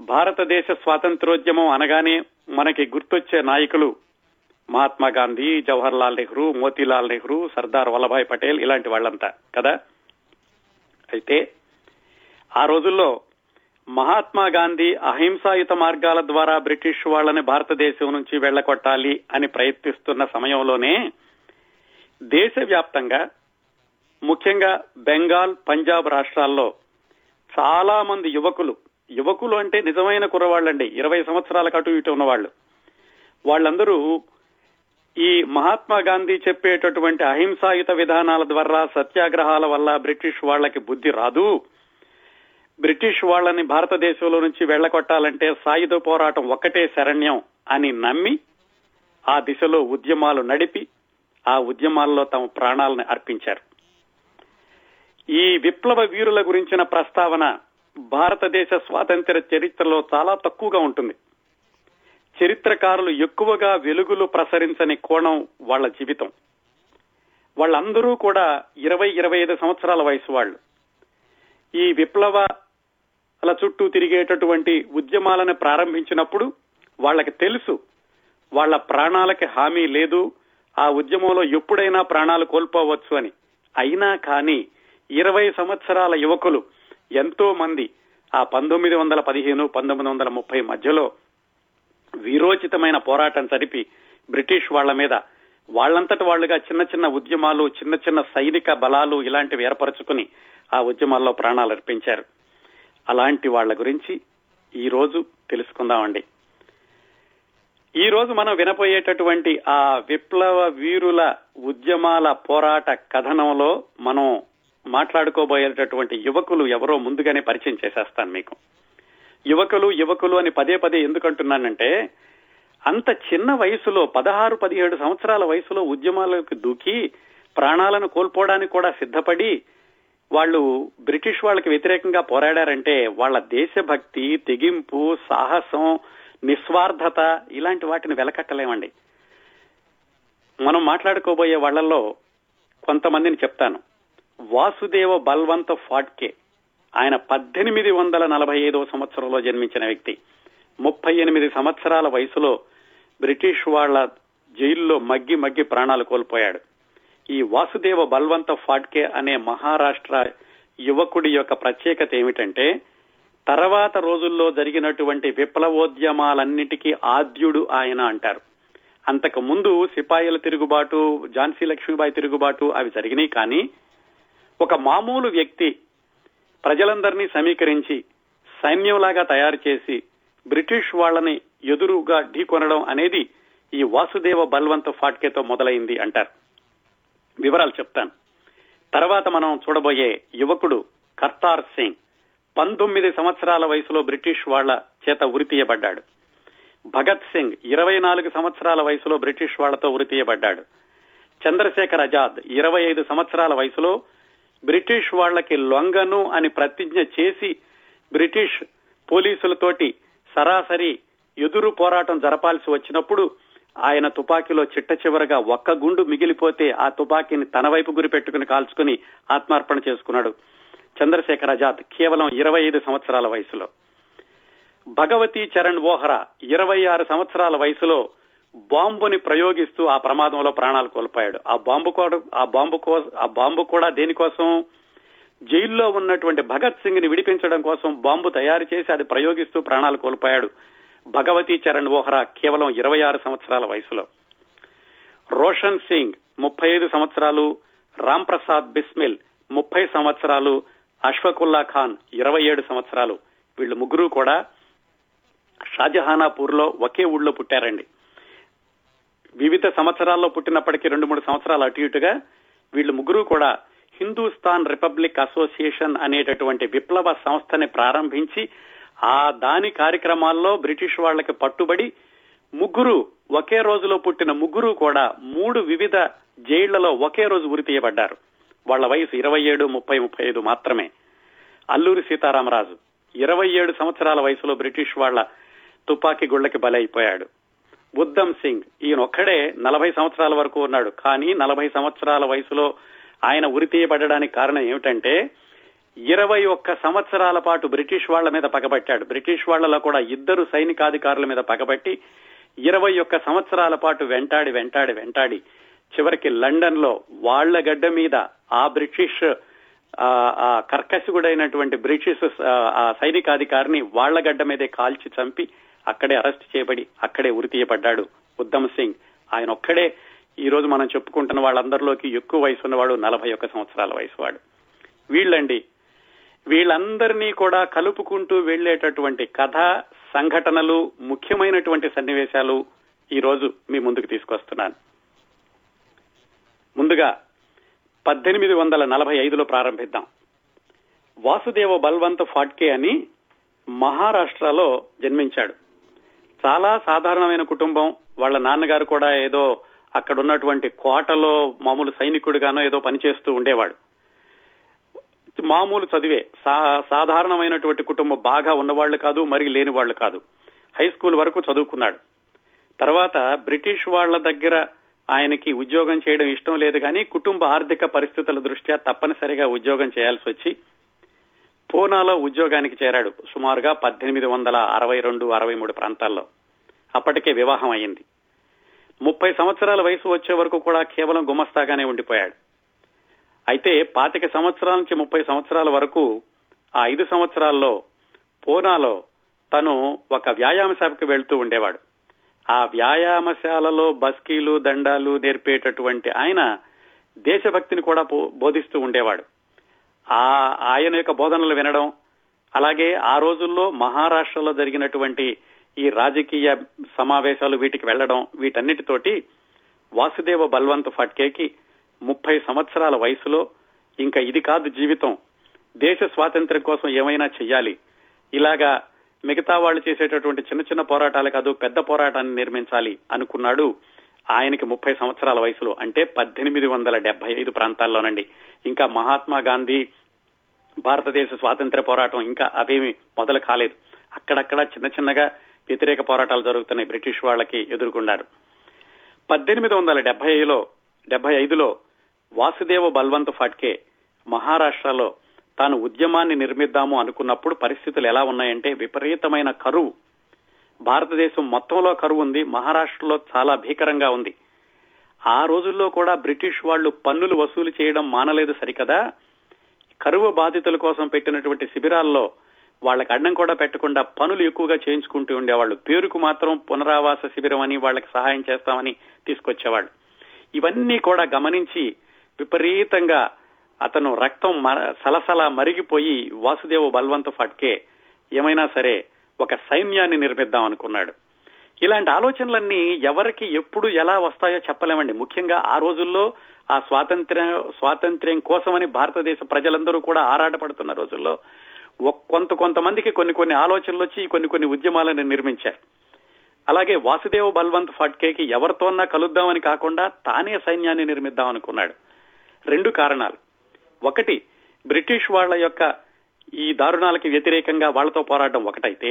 భారతదేశ స్వాతంత్రోద్యమం అనగానే మనకి గుర్తొచ్చే నాయకులు మహాత్మా గాంధీ జవహర్ లాల్ నెహ్రూ మోతీలాల్ నెహ్రూ సర్దార్ వల్లభాయ్ పటేల్ ఇలాంటి వాళ్ళంతా కదా? అయితే ఆ రోజుల్లో మహాత్మా గాంధీ అహింసాయుత మార్గాల ద్వారా బ్రిటిష్ వాళ్ళని భారతదేశం నుంచి వెళ్ళగొట్టాలి అని ప్రయత్నిస్తున్న సమయంలోనే దేశవ్యాప్తంగా ముఖ్యంగా బెంగాల్ పంజాబ్ రాష్ట్రాల్లో చాలా మంది యువకులు యువకులు అంటే నిజమైన కుర్రవాళ్ళండి. ఇరవై సంవత్సరాలకు అటు ఇటు ఉన్నవాళ్ళు. వాళ్ళందరూ ఈ మహాత్మా గాంధీ చెప్పేటటువంటి అహింసాయుత విధానాల ద్వారా సత్యాగ్రహాల వల్ల బ్రిటిష్ వాళ్ళకి బుద్ధి రాదు. బ్రిటిష్ వాళ్ళని భారతదేశంలో నుంచి వెళ్ళకొట్టాలంటే సాయుధ పోరాటం ఒక్కటే శరణ్యం అని నమ్మి ఆ దిశలో ఉద్యమాలు నడిపి ఆ ఉద్యమాల్లో తమ ప్రాణాలను అర్పించారు. ఈ విప్లవ వీరుల గురించిన ప్రస్తావన భారతదేశ స్వాతంత్ర చరిత్రలో చాలా తక్కువగా ఉంటుంది. చరిత్రకారులు ఎక్కువగా వెలుగులు ప్రసరించని కోణం వాళ్ళ జీవితం. వాళ్ళందరూ కూడా ఇరవై ఇరవై ఐదు సంవత్సరాల వయసు వాళ్ళు. ఈ విప్లవ అలా చుట్టూ తిరిగేటటువంటి ఉద్యమాలను ప్రారంభించినప్పుడు వాళ్ళకి తెలుసు వాళ్ళ ప్రాణాలకి హామీ లేదు ఆ ఉద్యమంలో ఎప్పుడైనా ప్రాణాలు కోల్పోవచ్చు అని. అయినా కానీ ఇరవై సంవత్సరాల యువకులు ఎంతో మంది ఆ పంతొమ్మిది వందల పదిహేను పంతొమ్మిది వందల ముప్పై మధ్యలో వీరోచితమైన పోరాటం జరిపి బ్రిటిష్ వాళ్ళ మీద వాళ్ళంతటి వాళ్ళుగా చిన్న చిన్న ఉద్యమాలు చిన్న చిన్న సైనిక బలాలు ఇలాంటివి ఏర్పరచుకుని ఆ ఉద్యమాల్లో ప్రాణాలు అర్పించారు. అలాంటి వాళ్ళ గురించి ఈ రోజు తెలుసుకుందామండి. ఈ రోజు మనం వినపోయేటటువంటి ఆ విప్లవ వీరుల ఉద్యమాల పోరాట కథనంలో మనం మాట్లాడుకోబోయేటటువంటి యువకులు ఎవరో ముందుగానే పరిచయం చేసేస్తాను మీకు. యువకులు యువకులు అని పదే పదే ఎందుకంటున్నానంటే అంత చిన్న వయసులో పదహారు పదిహేడు సంవత్సరాల వయసులో ఉద్యమాలకు దూకి ప్రాణాలను కోల్పోవడానికి కూడా సిద్ధపడి వాళ్ళు బ్రిటిష్ వాళ్ళకి వ్యతిరేకంగా పోరాడారంటే వాళ్ళ దేశభక్తి తెగింపు సాహసం నిస్వార్థత ఇలాంటి వాటిని వెలకట్టలేమండి. మనం మాట్లాడుకోబోయే వాళ్ళల్లో కొంతమందిని చెప్తాను. వాసుదేవ బల్వంత ఫాట్కే. ఆయన పద్దెనిమిది వందల నలభై ఐదవ సంవత్సరంలో జన్మించిన వ్యక్తి. ముప్పై ఎనిమిది సంవత్సరాల వయసులో బ్రిటిష్ వాళ్ళ జైల్లో మగ్గి మగ్గి ప్రాణాలు కోల్పోయాడు. ఈ వాసుదేవ బల్వంత ఫాట్కే అనే మహారాష్ట్ర యువకుడి యొక్క ప్రత్యేకత ఏమిటంటే తర్వాత రోజుల్లో జరిగినటువంటి విప్లవోద్యమాలన్నిటికీ ఆద్యుడు ఆయన అంటారు. అంతకు ముందు సిపాయిల తిరుగుబాటు ఝాన్సీ లక్ష్మీబాయి తిరుగుబాటు అవి జరిగినాయి కానీ ఒక మామూలు వ్యక్తి ప్రజలందరినీ సమీకరించి సైన్యంలాగా తయారు చేసి బ్రిటిష్ వాళ్ళని ఎదురుగా ఢీకొనడం అనేది ఈ వాసుదేవ బల్వంత్ ఫాట్కేతో మొదలైంది అంటారు. వివరాలు చెప్తాను. తర్వాత మనం చూడబోయే యువకుడు కర్తార్ సింగ్. పంతొమ్మిది సంవత్సరాల వయసులో బ్రిటిష్ వాళ్ళ చేత ఉరితీయబడ్డాడు భగత్ సింగ్ ఇరవై నాలుగు సంవత్సరాల వయసులో బ్రిటిష్ వాళ్ళతో ఉరితీయబడ్డాడు చంద్రశేఖర్ ఆజాద్ ఇరవై ఐదు సంవత్సరాల వయసులో బ్రిటిష్ వాళ్ళకి లొంగను అని ప్రతిజ్ఞ చేసి బ్రిటిష్ పోలీసులతోటి సరాసరి ఎదురు పోరాటం జరపాల్సి వచ్చినప్పుడు ఆయన తుపాకీలో చిట్ట చివరగా ఒక్క గుండు మిగిలిపోతే ఆ తుపాకీని తన వైపు గురి పెట్టుకుని కాల్చుకుని ఆత్మార్పణ చేసుకున్నాడు చంద్రశేఖర్ ఆజాద్ కేవలం ఇరవై ఐదు సంవత్సరాల వయసులో. భగవతి చరణ్ వోహరా ఇరవై ఆరు సంవత్సరాల వయసులో బాంబుని ప్రయోగిస్తూ ఆ ప్రమాదంలో ప్రాణాలు కోల్పోయాడు. ఆ బాంబు ఆ బాంబు ఆ బాంబు కూడా దేనికోసం? జైల్లో ఉన్నటువంటి భగత్ సింగ్ని విడిపించడం కోసం బాంబు తయారు చేసి అది ప్రయోగిస్తూ ప్రాణాలు కోల్పోయాడు భగవతి చరణ్ వోహరా కేవలం ఇరవై ఆరు సంవత్సరాల వయసులో. రోషన్ సింగ్ ముప్పై ఐదు సంవత్సరాలు రామ్ ప్రసాద్ బిస్మిల్ ముప్పై సంవత్సరాలు అష్ఫకుల్లా ఖాన్ ఇరవై ఏడు సంవత్సరాలు. వీళ్ళు ముగ్గురు కూడా షాజహానాపూర్లో ఒకే ఊళ్ళో పుట్టారండి. వివిధ సంవత్సరాల్లో పుట్టినప్పటికీ రెండు మూడు సంవత్సరాలు అటు ఇటుగా వీళ్ళు ముగ్గురు కూడా హిందూస్థాన్ రిపబ్లిక్ అసోసియేషన్ అనేటటువంటి విప్లవ సంస్థని ప్రారంభించి ఆ దాని కార్యక్రమాల్లో బ్రిటిష్ వాళ్ళకి పట్టుబడి ముగ్గురు ఒకే రోజులో పుట్టిన ముగ్గురు కూడా మూడు వివిధ జైళ్ళలో ఒకే రోజు ఉరి తీయబడ్డారు. వాళ్ళ వయసు ఇరవై ఏడు ముప్పై ముప్పై ఐదు మాత్రమే. అల్లూరి సీతారామరాజు ఇరవై ఏడు సంవత్సరాల వయసులో బ్రిటిష్ వాళ్ళ తుపాకీ గుళ్ళకి బలైపోయాడు. ఉద్దమ్ సింగ్. ఈయన ఒక్కడే నలభై సంవత్సరాల వరకు ఉన్నాడు. కానీ నలభై సంవత్సరాల వయసులో ఆయన ఉరి తీయబడడానికి కారణం ఏమిటంటే ఇరవై ఒక్క సంవత్సరాల పాటు బ్రిటిష్ వాళ్ళ మీద పగబట్టాడు. బ్రిటిష్ వాళ్ళలో కూడా ఇద్దరు సైనికాధికారుల మీద పగబట్టి ఇరవై ఒక్క సంవత్సరాల పాటు వెంటాడి వెంటాడి వెంటాడి చివరికి లండన్లో వాళ్ళ గడ్డ మీద ఆ బ్రిటిష్ ఆ బ్రిటిష్ ఆ సైనికాధికారిని వాళ్ళ గడ్డ మీదే కాల్చి చంపి అక్కడే అరెస్ట్ చేయబడి అక్కడే ఉరి తీయబడ్డాడు. ఉద్దమ్ సింగ్ ఆయన ఒక్కడే ఈ రోజు మనం చెప్పుకుంటున్న వాళ్ళందరిలోకి ఎక్కువ వయసు ఉన్నవాడు నలభై ఒక్క సంవత్సరాల వయసు వాడు వీళ్ళండి వీళ్ళందరినీ కూడా కలుపుకుంటూ వెళ్ళేటటువంటి కథ సంఘటనలు ముఖ్యమైనటువంటి సన్నివేశాలు ఈ రోజు మీ ముందుకు తీసుకొస్తున్నాను. ముందుగా పద్దెనిమిది వందల నలభై ఐదులో ప్రారంభిద్దాం. వాసుదేవ బల్వంత్ ఫాట్కే అని మహారాష్ట్రలో జన్మించాడు. చాలా సాధారణమైన కుటుంబం. వాళ్ళ నాన్నగారు కూడా ఏదో అక్కడ ఉన్నటువంటి కోటలో మామూలు సైనికుడిగానో ఏదో పనిచేస్తూ ఉండేవాడు. మామూలు చదివే సాధారణమైనటువంటి కుటుంబం బాగా ఉన్నవాళ్ళు కాదు మరి లేని వాళ్ళు కాదు. హై స్కూల్ వరకు చదువుకున్నాడు. తర్వాత బ్రిటిష్ వాళ్ళ దగ్గర ఆయనకి ఉద్యోగం చేయడం ఇష్టం లేదు కానీ కుటుంబ ఆర్థిక పరిస్థితుల దృష్ట్యా తప్పనిసరిగా ఉద్యోగం చేయాల్సి వచ్చి పూనాలో ఉద్యోగానికి చేరాడు సుమారుగా పద్దెనిమిది వందల అరవై రెండు అరవై మూడు ప్రాంతాల్లో. అప్పటికే వివాహం అయింది ముప్పై సంవత్సరాల వయసు వచ్చే వరకు కూడా కేవలం గుమస్తాగానే ఉండిపోయాడు. అయితే పాతిక సంవత్సరాల నుంచి ముప్పై సంవత్సరాల వరకు ఆ ఐదు సంవత్సరాల్లో పూనాలో తను ఒక వ్యాయామశాలకు వెళ్తూ ఉండేవాడు. ఆ వ్యాయామశాలలో బస్కీలు దండాలు నేర్పేటటువంటి ఆయన దేశభక్తిని కూడా బోధిస్తూ ఉండేవాడు. ఆ ఆయన యొక్క బోధనలు వినడం అలాగే ఆ రోజుల్లో మహారాష్ట్రలో జరిగినటువంటి ఈ రాజకీయ సమావేశాలు వీటికి వెళ్ళడం వీటన్నిటితోటి వాసుదేవ బల్వంత్ ఫట్కేకి ముప్పై సంవత్సరాల వయసులో ఇంకా ఇది కాదు జీవితం. దేశ స్వాతంత్ర్యం కోసం ఏమైనా చెయ్యాలి. ఇలాగా మిగతా వాళ్ళు చేసేటటువంటి చిన్న చిన్న పోరాటాలు కాదు పెద్ద పోరాటాన్ని నిర్మించాలి అనుకున్నాడు ఆయనకి ముప్పై సంవత్సరాల వయసులో అంటే పద్దెనిమిది వందల డెబ్బై ఐదు ప్రాంతాల్లోనండి. ఇంకా మహాత్మా గాంధీ భారతదేశ స్వాతంత్ర పోరాటం ఇంకా అవేమి మొదలు కాలేదు. అక్కడక్కడ చిన్న చిన్నగా వ్యతిరేక పోరాటాలు జరుగుతున్నాయి బ్రిటిష్ వాళ్ళకి ఎదుర్కొన్నారు పద్దెనిమిది వందల డెబ్బై ఐదులో డెబ్బై ఐదులో వాసుదేవ బల్వంత్ ఫాట్కే మహారాష్ట్రలో తాను ఉద్యమాన్ని నిర్మిద్దాము అనుకున్నప్పుడు పరిస్థితులు ఎలా ఉన్నాయంటే విపరీతమైన కరువు భారతదేశం మొత్తంలో కరువు ఉంది మహారాష్ట్రలో చాలా భీకరంగా ఉంది. ఆ రోజుల్లో కూడా బ్రిటిష్ వాళ్ళు పన్నులు వసూలు చేయడం మానలేదు సరికదా? కరువు బాధితుల కోసం పెట్టినటువంటి శిబిరాల్లో వాళ్ళకి అడ్డం కూడా పెట్టకుండా పనులు ఎక్కువగా చేయించుకుంటూ ఉండేవాళ్ళు. పేరుకు మాత్రం పునరావాస శిబిరం అని వాళ్ళకి సహాయం చేస్తామని తీసుకొచ్చేవాళ్ళు. ఇవన్నీ కూడా గమనించి విపరీతంగా అతను రక్తం సలసల మరిగిపోయి వాసుదేవ బల్వంత్ ఫట్కే ఏమైనా సరే ఒక సైన్యాన్ని నిర్మిద్దాం అనుకున్నాడు. ఇలాంటి ఆలోచనలన్నీ ఎవరికి ఎప్పుడు ఎలా వస్తాయో చెప్పలేమండి. ముఖ్యంగా ఆ రోజుల్లో ఆ స్వాతంత్ర్యం స్వాతంత్ర్యం కోసమని భారతదేశ ప్రజలందరూ కూడా ఆరాటపడుతున్న రోజుల్లో కొంత కొంతమందికి కొన్ని కొన్ని ఆలోచనలు వచ్చి కొన్ని కొన్ని ఉద్యమాలను నిర్మించారు. అలాగే వాసుదేవ బల్వంత్ ఫట్కేకి ఎవరితోన్నా కలుద్దామని కాకుండా తానే సైన్యాన్ని నిర్మిద్దాం అనుకున్నాడు. రెండు కారణాలు. ఒకటి బ్రిటిష్ వాళ్ళ యొక్క ఈ దారుణాలకి వ్యతిరేకంగా వాళ్ళతో పోరాడడం ఒకటైతే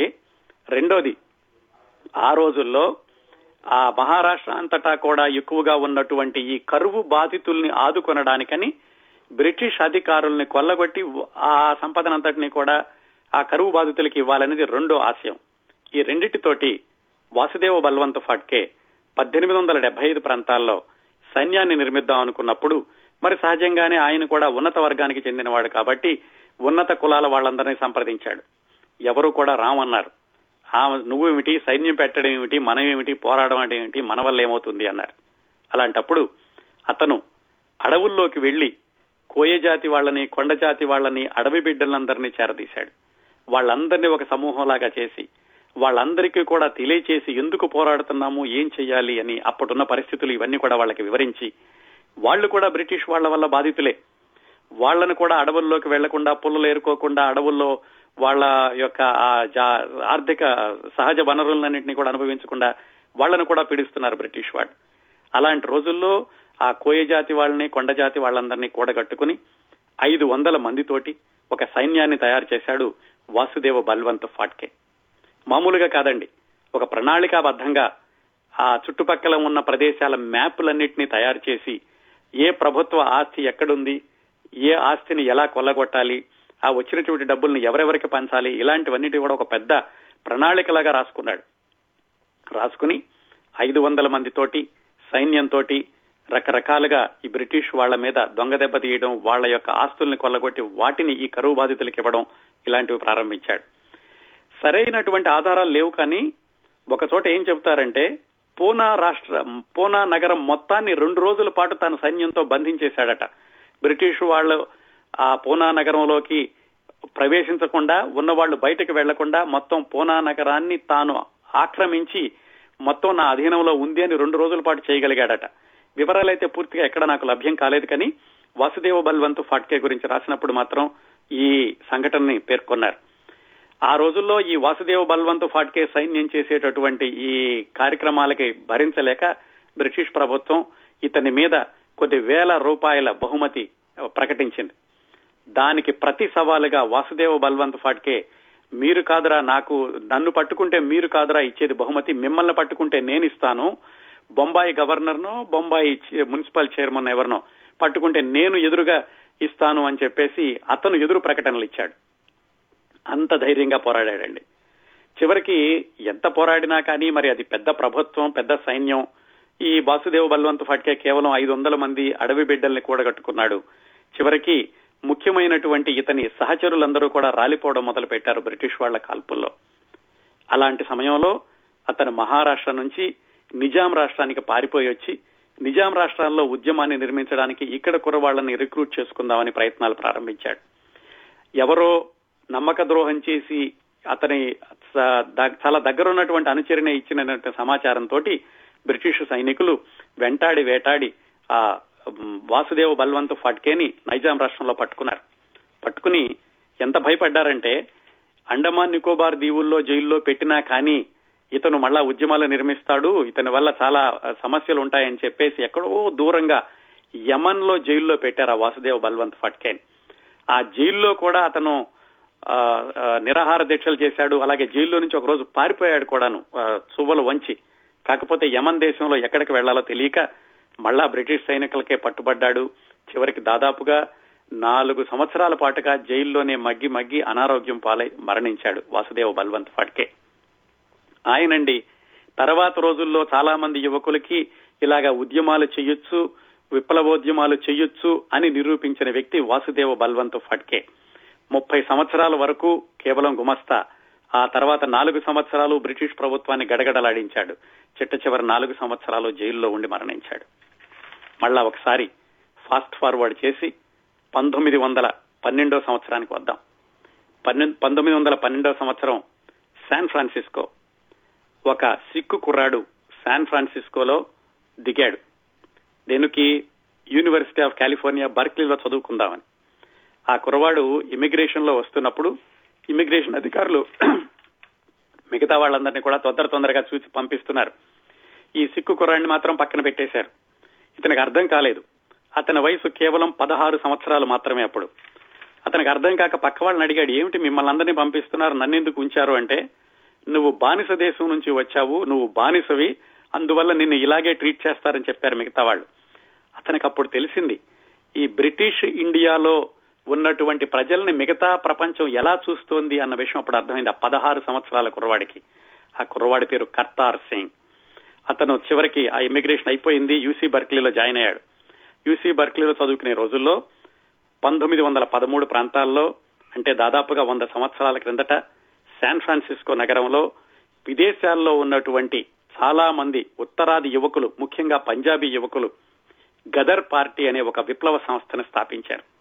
రెండోది ఆ రోజుల్లో ఆ మహారాష్ట్ర అంతటా కూడా ఎక్కువగా ఉన్నటువంటి ఈ కరువు బాధితుల్ని ఆదుకొనడానికని బ్రిటిష్ అధికారుల్ని కొల్లగొట్టి ఆ సంపదనంతటిని కూడా ఆ కరువు బాధితులకి ఇవ్వాలనేది రెండో ఆశయం. ఈ రెండిటితోటి వాసుదేవ బల్వంత్ ఫాట్కే పద్దెనిమిది వందల డెబ్బై ఐదు ప్రాంతాల్లో సైన్యాన్ని నిర్మిద్దాం అనుకున్నప్పుడు మరి సహజంగానే ఆయన కూడా ఉన్నత వర్గానికి చెందినవాడు కాబట్టి ఉన్నత కులాల వాళ్ళందరినీ సంప్రదించాడు. ఎవరు కూడా రామన్నారు ఆ నువ్వేమిటి? సైన్యం పెట్టడం ఏమిటి? మనం ఏమిటి? పోరాడడం అంటే ఏమిటి? మన వల్ల ఏమవుతుంది అన్నారు. అలాంటప్పుడు అతను అడవుల్లోకి వెళ్ళి కోయ జాతి వాళ్ళని కొండ జాతి వాళ్ళని అడవి బిడ్డలందరినీ చేరదీశాడు. వాళ్ళందరినీ ఒక సమూహంలాగా చేసి వాళ్ళందరికీ కూడా తెలియచేసి ఎందుకు పోరాడుతున్నాము? ఏం చేయాలి అని అప్పుడున్న పరిస్థితులు ఇవన్నీ కూడా వాళ్ళకి వివరించి వాళ్ళు కూడా బ్రిటిష్ వాళ్ళ వల్ల బాధితులే. వాళ్ళను కూడా అడవుల్లోకి వెళ్ళకుండా పుల్లలు ఏరుకోకుండా అడవుల్లో వాళ్ళ యొక్క ఆర్థిక సహజ వనరులన్నింటినీ కూడా అనుభవించకుండా వాళ్ళను కూడా పీడిస్తున్నారు బ్రిటిష్ వాళ్ళు. అలాంటి రోజుల్లో ఆ కోయ జాతి వాళ్ళని కొండ జాతి వాళ్ళందరినీ కూడగట్టుకుని ఐదు వందల మందితోటి ఒక సైన్యాన్ని తయారు చేశాడు వాసుదేవ బల్వంత్ ఫాట్కే. మామూలుగా కాదండి. ఒక ప్రణాళికాబద్ధంగా ఆ చుట్టుపక్కల ఉన్న ప్రదేశాల మ్యాపులన్నింటినీ తయారు చేసి ఏ ప్రభుత్వ ఆస్తి ఎక్కడుంది ఏ ఆస్తిని ఎలా కొల్లగొట్టాలి ఆ వచ్చినటువంటి డబ్బుల్ని ఎవరెవరికి పంచాలి ఇలాంటివన్నిటి కూడా ఒక పెద్ద ప్రణాళికలాగా రాసుకున్నాడు. రాసుకుని ఐదు వందల మందితోటి సైన్యంతో రకరకాలుగా ఈ బ్రిటిష్ వాళ్ళ మీద దొంగ దెబ్బ తీయడం వాళ్ళ యొక్క ఆస్తుల్ని కొల్లగొట్టి వాటిని ఈ కరువు బాధితులకు ఇవ్వడం ఇలాంటివి ప్రారంభించాడు. సరైనటువంటి ఆధారాలు లేవు కానీ ఒక చోట ఏం చెబుతారంటే పూనా రాష్ట్ర పూనా నగరం మొత్తాన్ని రెండు రోజుల పాటు తన సైన్యంతో బంధించేశాడట. బ్రిటిష్ వాళ్ళు ఆ పూనా నగరంలోకి ప్రవేశించకుండా ఉన్నవాళ్ళు బయటకు వెళ్ళకుండా మొత్తం పూనా నగరాన్ని తాను ఆక్రమించి మొత్తం నా అధీనంలో ఉంది అని రెండు రోజుల పాటు చేయగలిగాడట. వివరాలైతే పూర్తిగా ఎక్కడ నాకు లభ్యం కాలేదు కానీ వాసుదేవ బల్వంత్ ఫాట్కే గురించి రాసినప్పుడు మాత్రం ఈ సంఘటనని పేర్కొన్నారు. ఆ రోజుల్లో ఈ వాసుదేవ బల్వంత్ ఫాట్కే సైన్యం చేసేటటువంటి ఈ కార్యక్రమాలకి భరించలేక బ్రిటిష్ ప్రభుత్వం ఇతని మీద కొద్ది వేల రూపాయల బహుమతి ప్రకటించింది. దానికి ప్రతి సవాలుగా వాసుదేవ బల్వంత్ ఫాట్కే మీరు కాదురా నాకు నన్ను పట్టుకుంటే మీరు కాదురా ఇచ్చేది బహుమతి మిమ్మల్ని పట్టుకుంటే నేను ఇస్తాను. బొంబాయి గవర్నర్నో బొంబాయి మున్సిపల్ చైర్మన్ ఎవరినో పట్టుకుంటే నేను ఎదురుగా ఇస్తాను అని చెప్పేసి అతను ఎదురు ప్రకటనలు ఇచ్చాడు. అంత ధైర్యంగా పోరాడాడండి. చివరికి ఎంత పోరాడినా కానీ మరి అది పెద్ద ప్రభుత్వం పెద్ద సైన్యం ఈ వాసుదేవ్ బల్వంత్ ఫట్కే కేవలం ఐదు వందల మంది అడవి బిడ్డల్ని కూడగట్టుకున్నాడు. చివరికి ముఖ్యమైనటువంటి ఇతని సహచరులందరూ కూడా రాలిపోవడం మొదలు పెట్టారు బ్రిటిష్ వాళ్ళ కాల్పుల్లో. అలాంటి సమయంలో అతను మహారాష్ట్ర నుంచి నిజాం రాష్ట్రానికి పారిపోయి వచ్చి నిజాం రాష్ట్రాల్లో ఉద్యమాన్ని నిర్మించడానికి ఇక్కడ కురవాళ్ళని రిక్రూట్ చేసుకుందామని ప్రయత్నాలు ప్రారంభించాడు. ఎవరో నమ్మక ద్రోహం చేసి అతని చాలా దగ్గర ఉన్నటువంటి అనుచరణ ఇచ్చిన సమాచారంతో బ్రిటిష్ సైనికులు వెంటాడి వేటాడి ఆ వాసుదేవ బల్వంత్ ఫట్కేని నైజాం రాష్ట్రంలో పట్టుకున్నారు. పట్టుకుని ఎంత భయపడ్డారంటే అండమాన్ నికోబార్ దీవుల్లో జైల్లో పెట్టినా కానీ ఇతను మళ్ళా ఉద్యమాలు నిర్మిస్తాడు ఇతని వల్ల చాలా సమస్యలు ఉంటాయని చెప్పేసి ఎక్కడో దూరంగా యమన్లో జైల్లో పెట్టారు ఆ వాసుదేవ్ బల్వంత్ ఫట్కేన్. ఆ జైల్లో కూడా అతను నిరాహార దీక్షలు చేశాడు అలాగే జైల్లో నుంచి ఒక రోజు పారిపోయాడు కూడాను సువ్వలు వంచి. కాకపోతే యమన్ దేశంలో ఎక్కడికి వెళ్ళాలో తెలియక మళ్ళా బ్రిటిష్ సైనికులకే పట్టుబడ్డాడు. చివరికి దాదాపుగా నాలుగు సంవత్సరాల పాటుగా జైల్లోనే మగ్గి మగ్గి అనారోగ్యం పాలై మరణించాడు వాసుదేవ బల్వంత్ ఫట్కే. ఆయనండి తర్వాత రోజుల్లో చాలా మంది యువకులకి ఇలాగా ఉద్యమాలు చేయొచ్చు విప్లవోద్యమాలు చేయొచ్చు అని నిరూపించిన వ్యక్తి వాసుదేవ బల్వంత్ ఫట్కే. ముప్పై సంవత్సరాల వరకు కేవలం గుమస్తా. ఆ తర్వాత నాలుగు సంవత్సరాలు బ్రిటిష్ ప్రభుత్వాన్ని గడగడలాడించాడు. చిట్ట చివరి నాలుగు సంవత్సరాలు జైల్లో ఉండి మరణించాడు. మళ్ళా ఒకసారి ఫాస్ట్ ఫార్వర్డ్ చేసి పంతొమ్మిది వందల పన్నెండో సంవత్సరానికి వద్దాం. పంతొమ్మిది వందల పన్నెండో సంవత్సరం శాన్ ఫ్రాన్సిస్కో ఒక సిక్కు కుర్రాడు శాన్ ఫ్రాన్సిస్కోలో దిగాడు. దేనికి యూనివర్సిటీ ఆఫ్ కాలిఫోర్నియా బర్క్లీలో చదువుకుందామని. ఆ కుర్రవాడు ఇమిగ్రేషన్లో వస్తున్నప్పుడు ఇమిగ్రేషన్ అధికారులు మిగతా వాళ్ళందరినీ కూడా తొందర తొందరగా చూసి పంపిస్తున్నారు. ఈ సిక్కు కుర్రాన్ని మాత్రం పక్కన పెట్టేశారు. ఇతనికి అర్థం కాలేదు. అతని వయసు కేవలం పదహారు సంవత్సరాలు మాత్రమే అప్పుడు. అతనికి అర్థం కాక పక్క వాళ్ళని అడిగాడు ఏమిటి మిమ్మల్ని అందరినీ పంపిస్తున్నారు? నన్నెందుకు ఉంచారు? అంటే నువ్వు బానిస దేశం నుంచి వచ్చావు నువ్వు బానిసవి అందువల్ల నిన్ను ఇలాగే ట్రీట్ చేస్తారని చెప్పారు మిగతా వాళ్ళు. అతనికి అప్పుడు తెలిసింది ఈ బ్రిటిష్ ఇండియాలో ఉన్నటువంటి ప్రజల్ని మిగతా ప్రపంచం ఎలా చూస్తోంది అన్న విషయం అప్పుడు అర్థమైంది. ఆ పదహారు సంవత్సరాల కుర్రవాడికి. ఆ కుర్రవాడి పేరు కర్తార్ సింగ్. అతను చివరికి ఆ ఇమిగ్రేషన్ అయిపోయింది. యూసీ బర్క్లీలో జాయిన్ అయ్యాడు. యూసీ బర్క్లీలో చదువుకునే రోజుల్లో పంతొమ్మిది వందల పదమూడు ప్రాంతాల్లో అంటే దాదాపుగా వంద సంవత్సరాల క్రిందట శాన్ ఫ్రాన్సిస్కో నగరంలో విదేశాల్లో ఉన్నటువంటి చాలా మంది ఉత్తరాది యువకులు ముఖ్యంగా పంజాబీ యువకులు గదర్ పార్టీ అనే ఒక విప్లవ సంస్థను స్థాపించారు.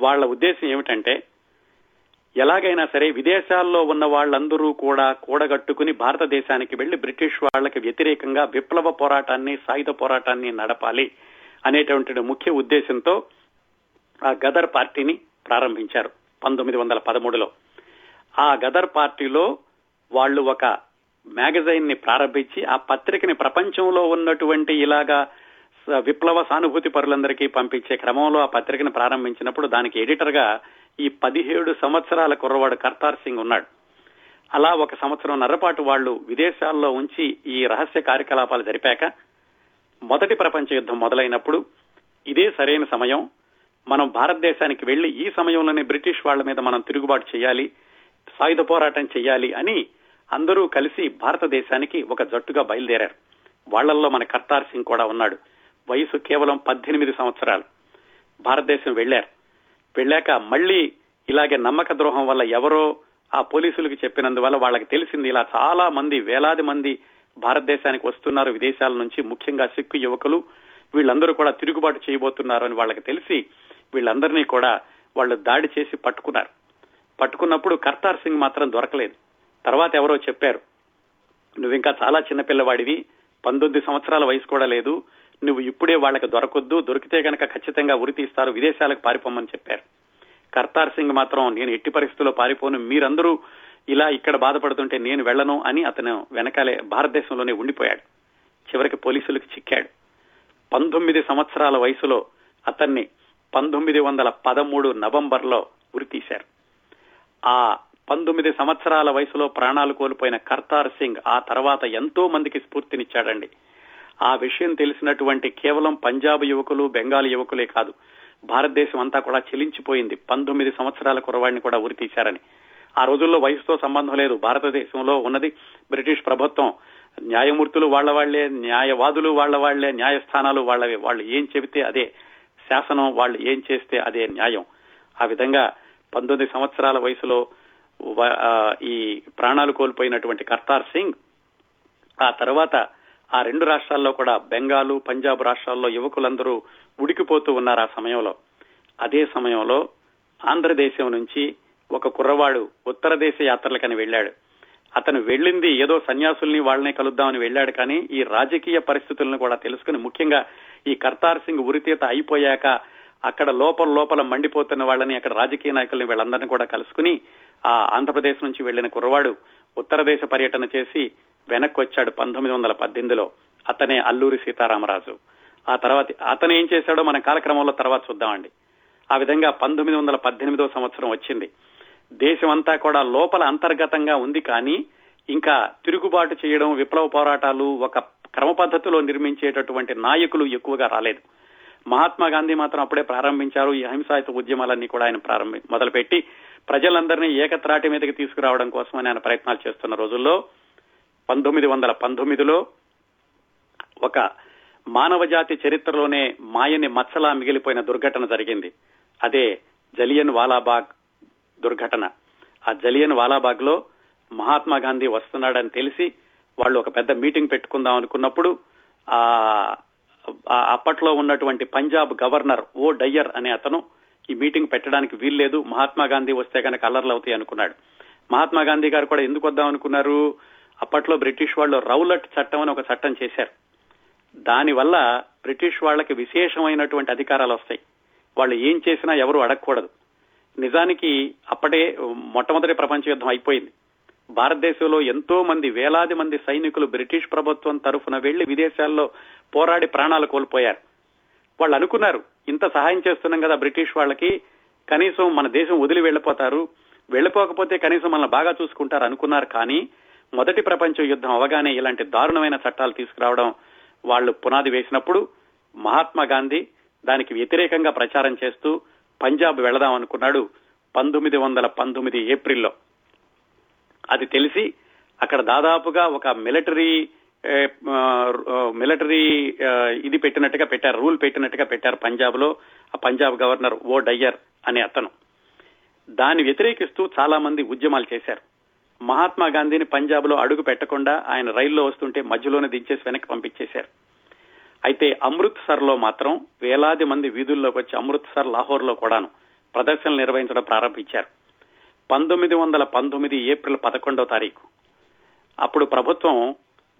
వాళ్ళ ఉద్దేశం ఏమిటంటే ఎలాగైనా సరే విదేశాల్లో ఉన్న వాళ్ళందరూ కూడా కూడగట్టుకుని భారతదేశానికి వెళ్ళి బ్రిటిష్ వాళ్ళకి వ్యతిరేకంగా విప్లవ పోరాటాన్ని సాయుధ పోరాటాన్ని నడపాలి అనేటువంటి ముఖ్య ఉద్దేశంతో ఆ గదర్ పార్టీని ప్రారంభించారు పంతొమ్మిది వందల పదమూడులో. ఆ గదర్ పార్టీలో వాళ్ళు ఒక మ్యాగజైన్ని ప్రారంభించి ఆ పత్రికని ప్రపంచంలో ఉన్నటువంటి ఇలాగా విప్లవ సానుభూతి పరులందరికీ పంపించే క్రమంలో ఆ పత్రికను ప్రారంభించినప్పుడు దానికి ఎడిటర్గా ఈ పదిహేడు సంవత్సరాల కుర్రవాడు కర్తార్ సింగ్ ఉన్నాడు. అలా ఒక సంవత్సరం నర్రపాటు వాళ్ళు విదేశాల్లో ఉంచి ఈ రహస్య కార్యకలాపాలు జరిపాక మొదటి ప్రపంచ యుద్ధం మొదలైనప్పుడు ఇదే సరైన సమయం. మనం భారతదేశానికి వెళ్ళి ఈ సమయంలోనే బ్రిటిష్ వాళ్ళ మీద మనం తిరుగుబాటు చేయాలి సాయుధ పోరాటం చేయాలి అని అందరూ కలిసి భారతదేశానికి ఒక జట్టుగా బయలుదేరారు. వాళ్ళల్లో మన కర్తార్ సింగ్ కూడా ఉన్నాడు. వయసు కేవలం పద్దెనిమిది సంవత్సరాలు. భారతదేశం వెళ్ళారు వెళ్ళాక మళ్ళీ ఇలాగే నమ్మక ద్రోహం వల్ల ఎవరో ఆ పోలీసులకు చెప్పినందువల్ల వాళ్ళకి తెలిసింది ఇలా చాలా మంది వేలాది మంది భారతదేశానికి వస్తున్నారు విదేశాల నుంచి ముఖ్యంగా సిక్కు యువకులు. వీళ్ళందరూ కూడా తిరుగుబాటు చేయబోతున్నారు అని వాళ్ళకి తెలిసి వీళ్ళందరినీ కూడా వాళ్ళు దాడి చేసి పట్టుకున్నారు. పట్టుకున్నప్పుడు కర్తార్ సింగ్ మాత్రం దొరకలేదు. తర్వాత ఎవరో చెప్పారు నువ్వు ఇంకా చాలా చిన్నపిల్లవాడివి పంతొమ్మిది సంవత్సరాల వయసు కూడా లేదు నువ్వు ఇప్పుడే వాళ్ళకి దొరకొద్దు దొరికితే గనక ఖచ్చితంగా ఉరి తీస్తారు విదేశాలకు పారిపోమని చెప్పారు. కర్తార్ సింగ్ మాత్రం నేను ఎట్టి పరిస్థితుల్లో పారిపోను మీరందరూ ఇలా ఇక్కడ బాధపడుతుంటే నేను వెళ్ళను అని అతను వెనకాలే భారతదేశంలోనే ఉండిపోయాడు. చివరికి పోలీసులకు చిక్కాడు. పంతొమ్మిది సంవత్సరాల వయసులో అతన్ని పంతొమ్మిది వందల పదమూడు నవంబర్లో ఉరితీశారు ఆ పంతొమ్మిది సంవత్సరాల వయసులో ప్రాణాలు కోల్పోయిన కర్తార్ సింగ్ ఆ తర్వాత ఎంతో మందికి స్ఫూర్తినిచ్చాడండి. ఆ విషయం తెలిసినటువంటి కేవలం పంజాబ్ యువకులు బెంగాల్ యువకులే కాదు. భారతదేశం అంతా కూడా చెలించిపోయింది. పంతొమ్మిది సంవత్సరాల కురవాడిని కూడా ఉరి తీశారని ఆ రోజుల్లో వయసుతో సంబంధం లేదు. భారతదేశంలో ఉన్నది బ్రిటిష్ ప్రభుత్వం. న్యాయమూర్తులు వాళ్ళ వాళ్ళే న్యాయవాదులు వాళ్ళ వాళ్ళే న్యాయస్థానాలు వాళ్ళవే. వాళ్ళు ఏం చెబితే అదే శాసనం వాళ్ళు ఏం చేస్తే అదే న్యాయం. ఆ విధంగా పంతొమ్మిది సంవత్సరాల వయసులో ఈ ప్రాణాలు కోల్పోయినటువంటి కర్తార్ సింగ్ ఆ తర్వాత ఆ రెండు రాష్ట్రాల్లో కూడా బెంగాలు పంజాబ్ రాష్ట్రాల్లో యువకులందరూ ఉడికిపోతూ ఉన్నారు ఆ సమయంలో. అదే సమయంలో ఆంధ్రదేశం నుంచి ఒక కుర్రవాడు ఉత్తర దేశ యాత్రలకని వెళ్ళాడు. అతను వెళ్ళింది ఏదో సన్యాసుల్ని వాళ్ళనే కలుద్దామని వెళ్ళాడు కానీ ఈ రాజకీయ పరిస్థితులను కూడా తెలుసుకుని ముఖ్యంగా ఈ కర్తార్ సింగ్ ఉరితీత అయిపోయాక అక్కడ లోపల లోపల మండిపోతున్న వాళ్ళని అక్కడ రాజకీయ నాయకుల్ని వీళ్ళందరినీ కూడా కలుసుకుని ఆ ఆంధ్రప్రదేశ్ నుంచి వెళ్ళిన కుర్రవాడు ఉత్తర దేశ పర్యటన చేసి వెనక్కి వచ్చాడు పంతొమ్మిది వందల పద్దెనిమిదిలో. అతనే అల్లూరి సీతారామరాజు. ఆ తర్వాత అతను ఏం చేశాడో మన కాలక్రమంలో తర్వాత చూద్దామండి. ఆ విధంగా పంతొమ్మిది వందల పద్దెనిమిదో సంవత్సరం వచ్చింది. దేశం అంతా కూడా లోపల అంతర్గతంగా ఉంది కానీ ఇంకా తిరుగుబాటు చేయడం విప్లవ పోరాటాలు ఒక క్రమ పద్ధతిలో నిర్మించేటటువంటి నాయకులు ఎక్కువగా రాలేదు. మహాత్మా గాంధీ మాత్రం అప్పుడే ప్రారంభించారు. ఈ అహింసాయుత ఉద్యమాలన్నీ కూడా ఆయన ప్రారంభి మొదలుపెట్టి ప్రజలందరినీ ఏకత్రాటి మీదకి తీసుకురావడం కోసమని ఆయన ప్రయత్నాలు చేస్తున్న రోజుల్లో పంతొమ్మిది వందల పంతొమ్మిదిలో ఒక మానవ జాతి చరిత్రలోనే మాయని మచ్చలా మిగిలిపోయిన దుర్ఘటన జరిగింది. అదే జలియన్ వాలాబాగ్ దుర్ఘటన. ఆ జలియన్ వాలాబాగ్లో మహాత్మా గాంధీ వస్తున్నాడని తెలిసి వాళ్ళు ఒక పెద్ద మీటింగ్ పెట్టుకుందాం అనుకున్నప్పుడు ఆ అప్పట్లో ఉన్నటువంటి పంజాబ్ గవర్నర్ ఓ డయ్యర్ అనే అతను ఈ మీటింగ్ పెట్టడానికి వీల్లేదు. మహాత్మా గాంధీ వస్తే కనుక అల్లర్లు అవుతాయి అనుకున్నాడు. మహాత్మా గాంధీ గారు కూడా ఎందుకు వద్దాం అనుకున్నారు? అప్పట్లో బ్రిటిష్ వాళ్ళు రౌలట్ చట్టం అని ఒక చట్టం చేశారు. దానివల్ల బ్రిటిష్ వాళ్ళకి విశేషమైనటువంటి అధికారాలు వస్తాయి. వాళ్ళు ఏం చేసినా ఎవరు అడగకూడదు. నిజానికి అప్పటే మొట్టమొదటి ప్రపంచ యుద్ధం అయిపోయింది. భారతదేశంలో ఎంతో మంది వేలాది మంది సైనికులు బ్రిటిష్ ప్రభుత్వం తరఫున వెళ్ళి విదేశాల్లో పోరాడి ప్రాణాలు కోల్పోయారు. వాళ్ళు అనుకున్నారు ఇంత సహాయం చేస్తున్నాం కదా బ్రిటిష్ వాళ్ళకి కనీసం మన దేశం వదిలి వెళ్ళిపోతారు వెళ్ళిపోకపోతే కనీసం మనల్ని బాగా చూసుకుంటారు అనుకున్నారు కానీ మొదటి ప్రపంచ యుద్ధం అవగానే ఇలాంటి దారుణమైన చట్టాలు తీసుకురావడం వాళ్ళు పునాది వేసినప్పుడు మహాత్మా గాంధీ దానికి వ్యతిరేకంగా ప్రచారం చేస్తూ పంజాబ్ వెళదాం అనుకున్నాడు పంతొమ్మిది వందల పంతొమ్మిది ఏప్రిల్లో. అది తెలిసి అక్కడ దాదాపుగా ఒక మిలిటరీ మిలిటరీ ఇది పెట్టినట్టుగా పెట్టారు రూల్ పెట్టినట్టుగా పెట్టారు పంజాబ్లో ఆ పంజాబ్ గవర్నర్ ఓ డయ్యర్ అనే అతను. దాన్ని వ్యతిరేకిస్తూ చాలా మంది ఉద్యమాలు చేశారు. మహాత్మా గాంధీని పంజాబ్లో అడుగు పెట్టకుండా ఆయన రైల్లో వస్తుంటే మధ్యలోనే దించేసి వెనక్కి పంపించేశారు. అయితే అమృత్సర్లో మాత్రం వేలాది మంది వీధుల్లోకి వచ్చి అమృత్సర్ లాహోర్లో కూడాను ప్రదర్శనలు నిర్వహించడం ప్రారంభించారు. పంతొమ్మిది వందల పంతొమ్మిది ఏప్రిల్ పదకొండవ తారీఖు. అప్పుడు ప్రభుత్వం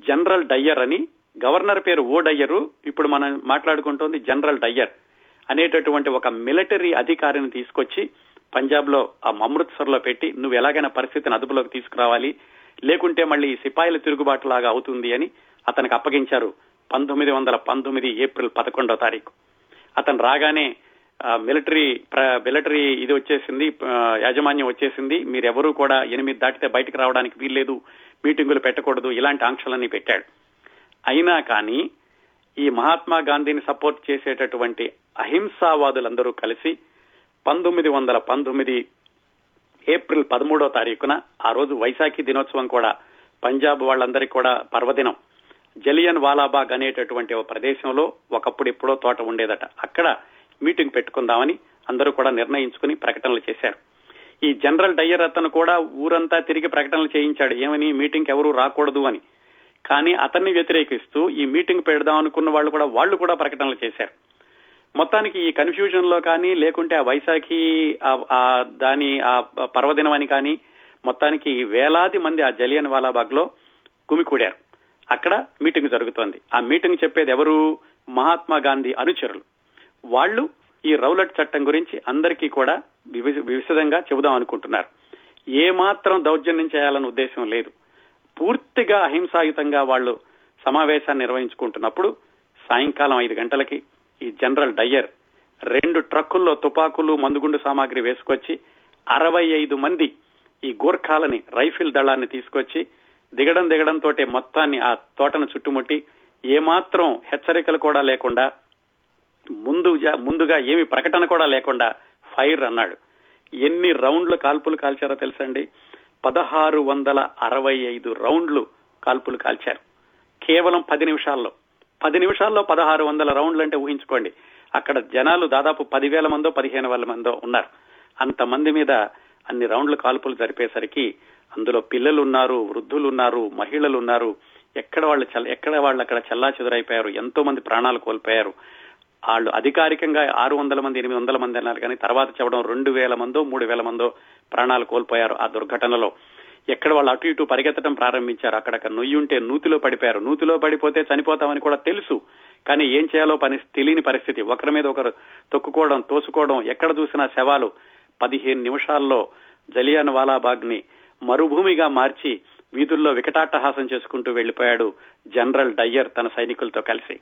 జనరల్ డయ్యర్ అని గవర్నర్ పేరు ఓ డయ్యరు ఇప్పుడు మనం మాట్లాడుకుంటోంది జనరల్ డయ్యర్ అనేటటువంటి ఒక మిలిటరీ అధికారిని తీసుకొచ్చి పంజాబ్లో ఆ అమృత్సర్లో పెట్టి నువ్వు ఎలాగైనా పరిస్థితిని అదుపులోకి తీసుకురావాలి. లేకుంటే మళ్ళీ సిపాయిల తిరుగుబాటు లాగా అవుతుంది అని అతనికి అప్పగించారు పంతొమ్మిది వందల పంతొమ్మిది ఏప్రిల్ పదకొండవ తారీఖు. అతను రాగానే మిలిటరీ మిలిటరీ ఇది వచ్చేసింది యాజమాన్యం వచ్చేసింది. మీరెవరూ కూడా ఎనిమిది దాటితే బయటకు రావడానికి వీల్లేదు మీటింగులు పెట్టకూడదు ఇలాంటి ఆంక్షలన్నీ పెట్టాడు. అయినా కానీ ఈ మహాత్మా గాంధీని సపోర్ట్ చేసేటటువంటి అహింసావాదులందరూ కలిసి పంతొమ్మిది వందల పంతొమ్మిది ఏప్రిల్ పదమూడో తారీఖున ఆ రోజు వైశాఖి దినోత్సవం కూడా పంజాబ్ వాళ్ళందరికీ కూడా పర్వదినం. జలియన్ వాలాబాగ్ అనేటటువంటి ఒక ప్రదేశంలో ఒకప్పుడు ఎప్పుడో తోట ఉండేదట. అక్కడ మీటింగ్ పెట్టుకుందామని అందరూ కూడా నిర్ణయించుకుని ప్రకటనలు చేశారు. ఈ జనరల్ డయ్యర్ అతను కూడా ఊరంతా తిరిగి ప్రకటనలు చేయించాడు. ఏమని? మీటింగ్ ఎవరూ రాకూడదు అని. కానీ అతన్ని వ్యతిరేకిస్తూ ఈ మీటింగ్ పెడదాం అనుకున్న వాళ్ళు కూడా వాళ్ళు కూడా ప్రకటనలు చేశారు. మొత్తానికి ఈ కన్ఫ్యూజన్లో కానీ లేకుంటే ఆ వైశాఖి ఆ దాని ఆ పర్వదినం అని కానీ మొత్తానికి వేలాది మంది ఆ జలియన్ వాలాబాగ్లో గుమికూడారు అక్కడ మీటింగ్ జరుగుతోంది. ఆ మీటింగ్ చెప్పేది ఎవరు? మహాత్మా గాంధీ అనుచరులు. వాళ్ళు ఈ రౌలట్ చట్టం గురించి అందరికీ కూడా విశదంగా చెబుదాం అనుకుంటున్నారు. ఏ మాత్రం దౌర్జన్యం చేయాలన్న ఉద్దేశం లేదు. పూర్తిగా అహింసాయుతంగా వాళ్ళు సమావేశాన్ని నిర్వహించుకుంటున్నప్పుడు సాయంకాలం ఐదు గంటలకి ఈ జనరల్ డయ్యర్ రెండు ట్రక్కుల్లో తుపాకులు మందుగుండు సామాగ్రి వేసుకొచ్చి అరవై ఐదు మంది ఈ గూర్ఖాలని రైఫిల్ దళాన్ని తీసుకొచ్చి దిగడం దిగడం తోటే మొత్తాన్ని ఆ తోటను చుట్టుముట్టి ఏమాత్రం హెచ్చరికలు కూడా లేకుండా ముందు ముందుగా ఏమి ప్రకటన కూడా లేకుండా ఫైర్ అన్నాడు. ఎన్ని రౌండ్లు కాల్పులు కాల్చారో తెలుసండి? పదహారు వందల అరవై ఐదు రౌండ్లు కాల్పులు కాల్చారు. కేవలం పది నిమిషాల్లో పది నిమిషాల్లో పదహారు వందల రౌండ్లు అంటే ఊహించుకోండి. అక్కడ జనాలు దాదాపు పదివేల మందో పదిహేను వేల మందో ఉన్నారు. అంతమంది మీద అన్ని రౌండ్లు కాల్పులు జరిపేసరికి అందులో పిల్లలు ఉన్నారు వృద్ధులు ఉన్నారు మహిళలు ఉన్నారు ఎక్కడ వాళ్ళు ఎక్కడ వాళ్ళు అక్కడ చల్లా చెదురైపోయారు ఎంతో మంది ప్రాణాలు కోల్పోయారు. వాళ్ళు అధికారికంగా ఆరు వందల మంది ఎనిమిది వందల మంది అన్నారు కానీ తర్వాత చెప్పడం రెండు వేల మందో మూడు వేల మందో ప్రాణాలు కోల్పోయారు ఆ దుర్ఘటనలో. ఎక్కడ వాళ్ళు అటు ఇటు పరిగెత్తడం ప్రారంభించారు. అక్కడక్కడ నొయ్యి ఉంటే నూతిలో పడిపోయారు. నూతిలో పడిపోతే చనిపోతామని కూడా తెలుసు. కానీ ఏం చేయాలో పని తెలియని పరిస్థితి. ఒకరి మీద ఒకరు తొక్కుకోవడం తోసుకోవడం ఎక్కడ చూసినా శవాలు. పదిహేను నిమిషాల్లో జలియాన్ వాలాబాగ్ని మరుభూమిగా మార్చి వీధుల్లో వికటాట్టహాసం చేసుకుంటూ వెళ్ళిపోయాడు జనరల్ డయ్యర్ తన సైనికులతో కలిసి.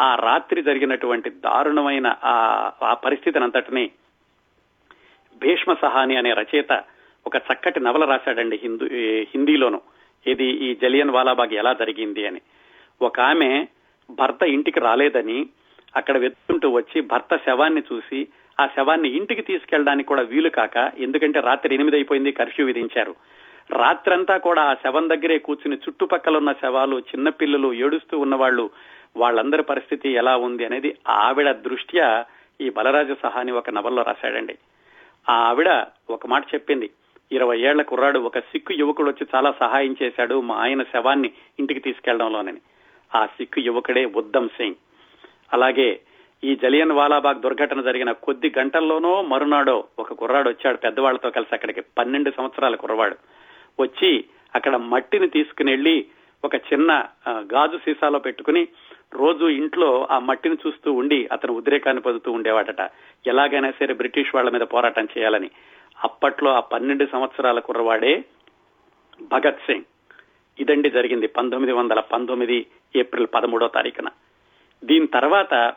ఆ రాత్రి జరిగినటువంటి దారుణమైన ఆ పరిస్థితిని అంతటిని భీష్మ సహాని అనే రచయిత ఒక చక్కటి నవల రాశాడండి హిందూ హిందీలోను. ఇది ఈ జలియన్ వాలాబాగ్ ఎలా జరిగింది అని. ఒక ఆమె భర్త ఇంటికి రాలేదని అక్కడ వెతుకుంటూ వచ్చి భర్త శవాన్ని చూసి ఆ శవాన్ని ఇంటికి తీసుకెళ్ళడానికి కూడా వీలు కాక ఎందుకంటే రాత్రి ఎనిమిది అయిపోయింది కర్ఫ్యూ విధించారు. రాత్రంతా కూడా ఆ శవం దగ్గరే కూర్చుని చుట్టుపక్కల ఉన్న శవాలు చిన్నపిల్లలు ఏడుస్తూ ఉన్నవాళ్ళు వాళ్ళందరి పరిస్థితి ఎలా ఉంది అనేది ఆవిడ దృష్ట్యా ఈ బలరాజు సహాని ఒక నవల్లో రాశాడండి. ఆ ఆవిడ ఒక మాట చెప్పింది ఇరవై ఏళ్ళ కుర్రాడు ఒక సిక్కు యువకుడు వచ్చి చాలా సహాయం చేశాడు మా ఆయన శవాన్ని ఇంటికి తీసుకెళ్ళడంలోనని ఆ సిక్కు యువకుడే ఉద్దమ్ సింగ్. అలాగే ఈ జలియన్ వాలాబాగ్ దుర్ఘటన జరిగిన కొద్ది గంటల్లోనో మరునాడో ఒక కుర్రాడు వచ్చాడు పెద్దవాళ్ళతో కలిసి అక్కడికి. పన్నెండు సంవత్సరాల కుర్రవాడు. వచ్చి అక్కడ మట్టిని తీసుకుని ఒక చిన్న గాజు సీసాలో పెట్టుకుని రోజు ఇంట్లో ఆ మట్టిని చూస్తూ ఉండి అతను ఉద్రేకాన్ని పొందుతూ ఉండేవాడట. ఎలాగైనా సరే బ్రిటిష్ వాళ్ళ మీద పోరాటం చేయాలని. అప్పట్లో ఆ పన్నెండు సంవత్సరాల కుర్రవాడే భగత్ సింగ్. ఇదండి జరిగింది పంతొమ్మిది వందల పంతొమ్మిది ఏప్రిల్ పదమూడో తారీఖున. దీని తర్వాత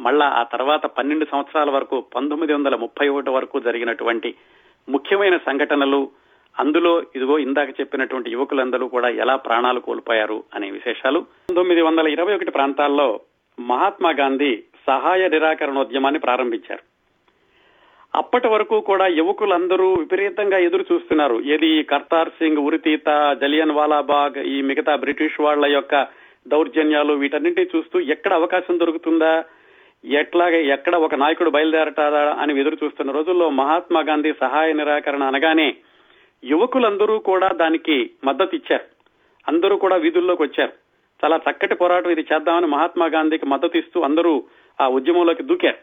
మళ్ళా ఆ తర్వాత పన్నెండు సంవత్సరాల వరకు పంతొమ్మిది వందల ముప్పై ఒకటి వరకు జరిగినటువంటి ముఖ్యమైన సంఘటనలు అందులో ఇదిగో ఇందాక చెప్పినటువంటి యువకులందరూ కూడా ఎలా ప్రాణాలు కోల్పోయారు అనే విశేషాలు. పంతొమ్మిది వందల ఇరవై ఒకటి ప్రాంతాల్లో మహాత్మా గాంధీ సహాయ నిరాకరణోద్యమాన్ని ప్రారంభించారు. అప్పటి వరకు కూడా యువకులందరూ విపరీతంగా ఎదురు చూస్తున్నారు. ఏది కర్తార్ సింగ్ ఉరితీత జలియన్ వాలాబాగ్ ఈ మిగతా బ్రిటిష్ వాళ్ళ యొక్క దౌర్జన్యాలు వీటన్నింటినీ చూస్తూ ఎక్కడ అవకాశం దొరుకుతుందా? ఎట్లాగే ఎక్కడ ఒక నాయకుడు బయలుదేరటారా అని ఎదురు చూస్తున్న రోజుల్లో మహాత్మా గాంధీ సహాయ నిరాకరణ అనగానే యువకులందరూ కూడా దానికి మద్దతు ఇచ్చారు. అందరూ కూడా వీధుల్లోకి వచ్చారు. చాలా చక్కటి పోరాటం ఇది చేద్దామని మహాత్మా గాంధీకి మద్దతు ఇస్తూ అందరూ ఆ ఉద్యమంలోకి దూకారు.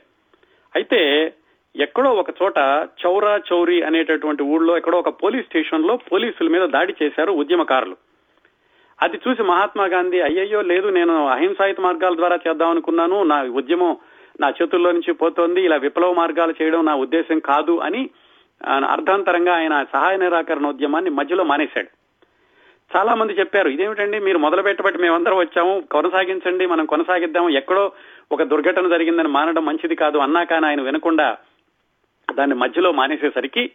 అయితే ఎక్కడో ఒక చోట చౌరా చౌరి అనేటటువంటి ఊళ్ళో ఎక్కడో ఒక పోలీస్ స్టేషన్లో పోలీసుల మీద దాడి చేశారు ఉద్యమకారులు. అది చూసి మహాత్మా గాంధీ అయ్యయ్యో లేదు నేను అహింసాయుత మార్గాల ద్వారా చేద్దాం అనుకున్నాను. నా ఉద్యమం నా చేతుల్లో నుంచి పోతోంది. ఇలా విప్లవ మార్గాలు చేయడం నా ఉద్దేశం కాదు అని అర్థాంతరంగా ఆయన సహాయ నిరాకరణ ఉద్యమాన్ని మధ్యలో మానేశాడు. చాలా మంది చెప్పారు ఇదేమిటండి మీరు మొదలు పెట్టబట్టి మేమందరం వచ్చాము. కొనసాగించండి మనం కొనసాగిద్దాము. ఎక్కడో ఒక దుర్ఘటన జరిగిందని మానడం మంచిది కాదు అన్నా కానీ ఆయన వినకుండా దాన్ని మధ్యలో మానేసేసరికి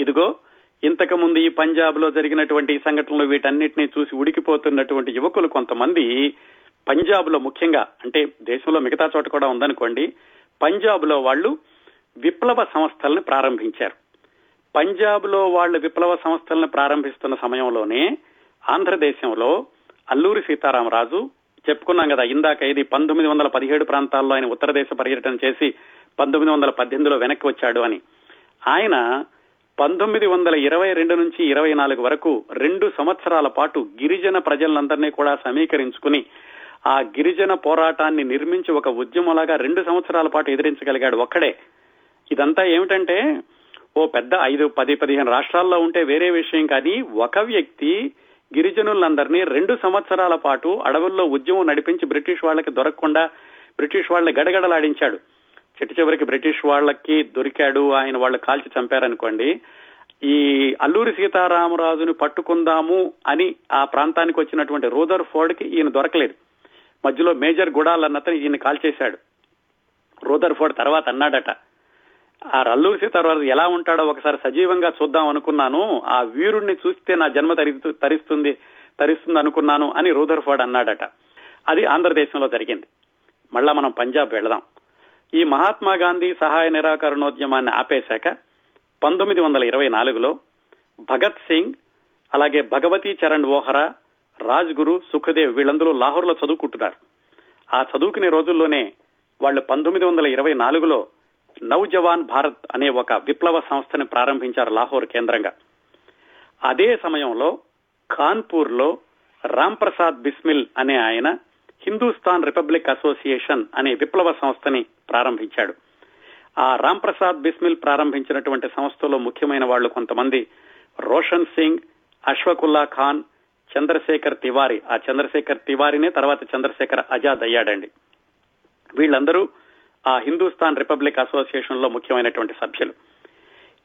ఇదిగో ఇంతకు ముందు ఈ పంజాబ్లో జరిగినటువంటి సంఘటనలు వీటన్నిటిని చూసి ఉడికిపోతున్నటువంటి యువకులు కొంతమంది పంజాబ్లో ముఖ్యంగా అంటే దేశంలో మిగతా చోట కూడా ఉందనుకోండి పంజాబ్లో వాళ్ళు విప్లవ సంస్థలను ప్రారంభించారు. పంజాబ్లో వాళ్ళు విప్లవ సంస్థలను ప్రారంభిస్తున్న సమయంలోనే ఆంధ్రదేశంలో అల్లూరి సీతారామరాజు చెప్పుకున్నాం కదా ఇందాక ఇది పంతొమ్మిది వందల పదిహేడు ప్రాంతాల్లో ఆయన ఉత్తర దేశ పర్యటన చేసి పంతొమ్మిది వందల పద్దెనిమిదిలో వెనక్కి వచ్చాడు అని. ఆయన పంతొమ్మిది వందల ఇరవై రెండు నుంచి ఇరవై నాలుగు వరకు రెండు సంవత్సరాల పాటు గిరిజన ప్రజలందరినీ కూడా సమీకరించుకుని ఆ గిరిజన పోరాటాన్ని నిర్మించి ఒక ఉద్యమంలాగా రెండు సంవత్సరాల పాటు ఎదిరించగలిగాడు ఒక్కడే. ఇదంతా ఏమిటంటే ఓ పెద్ద ఐదు పది పదిహేను రాష్ట్రాల్లో ఉంటే వేరే విషయం కానీ ఒక వ్యక్తి గిరిజనులందరినీ రెండు సంవత్సరాల పాటు అడవుల్లో ఉద్యమం నడిపించి బ్రిటిష్ వాళ్ళకి దొరకకుండా బ్రిటిష్ వాళ్ళని గడగడలాడించాడు. చిట్ట చివరికి బ్రిటిష్ వాళ్ళకి దొరికాడు ఆయన వాళ్ళు కాల్చి చంపారనుకోండి. ఈ అల్లూరి సీతారామరాజుని పట్టుకుందాము అని ఆ ప్రాంతానికి వచ్చినటువంటి రూదర్ ఫోర్డ్కి ఈయన దొరకలేదు. మధ్యలో మేజర్ గుడాల్ అన్నతను ఈయన కాల్చేశాడు. రూదర్ ఫోర్డ్ తర్వాత అన్నాడట ఆ అల్లూరి సీతారామరాజు ఎలా ఉంటాడో ఒకసారి సజీవంగా చూద్దాం అనుకున్నాను. ఆ వీరుణ్ణి చూస్తే నా జన్మ తరి- తరిస్తుంది తరిస్తుంది అనుకున్నాను అని రూదర్ ఫోర్డ్ అన్నాడట. అది ఆంధ్రదేశంలో జరిగింది. మళ్ళా మనం పంజాబ్ వెళదాం. ఈ మహాత్మా గాంధీ సహాయ నిరాకరణోద్యమాన్ని ఆపేశాక పంతొమ్మిది వందల ఇరవై నాలుగులో భగత్ సింగ్ అలాగే భగవతీ చరణ్ ఓహరా రాజ్ గురు సుఖదేవ్ వీళ్ళందరూ లాహోర్లో చదువుకుంటున్నారు. ఆ చదువుకునే రోజుల్లోనే వాళ్ళు పంతొమ్మిది వందల ఇరవై నాలుగులో నౌజవాన్ భారత్ అనే ఒక విప్లవ సంస్థను ప్రారంభించారు లాహోర్ కేంద్రంగా. అదే సమయంలో కాన్పూర్లో రామ్ ప్రసాద్ బిస్మిల్ అనే ఆయన హిందూస్థాన్ రిపబ్లిక్ అసోసియేషన్ అనే విప్లవ సంస్థని ప్రారంభించాడు. ఆ రామ్ ప్రసాద్ బిస్మిల్ ప్రారంభించినటువంటి సంస్థలో ముఖ్యమైన వాళ్ళు కొంతమంది రోషన్ సింగ్ అశ్వకుల్లా ఖాన్ చంద్రశేఖర్ తివారి. ఆ చంద్రశేఖర్ తివారినే తర్వాత చంద్రశేఖర్ ఆజాద్ అయ్యాడండి. వీళ్ళందరూ ఆ హిందూస్థాన్ రిపబ్లిక్ అసోసియేషన్లో ముఖ్యమైనటువంటి సభ్యులు.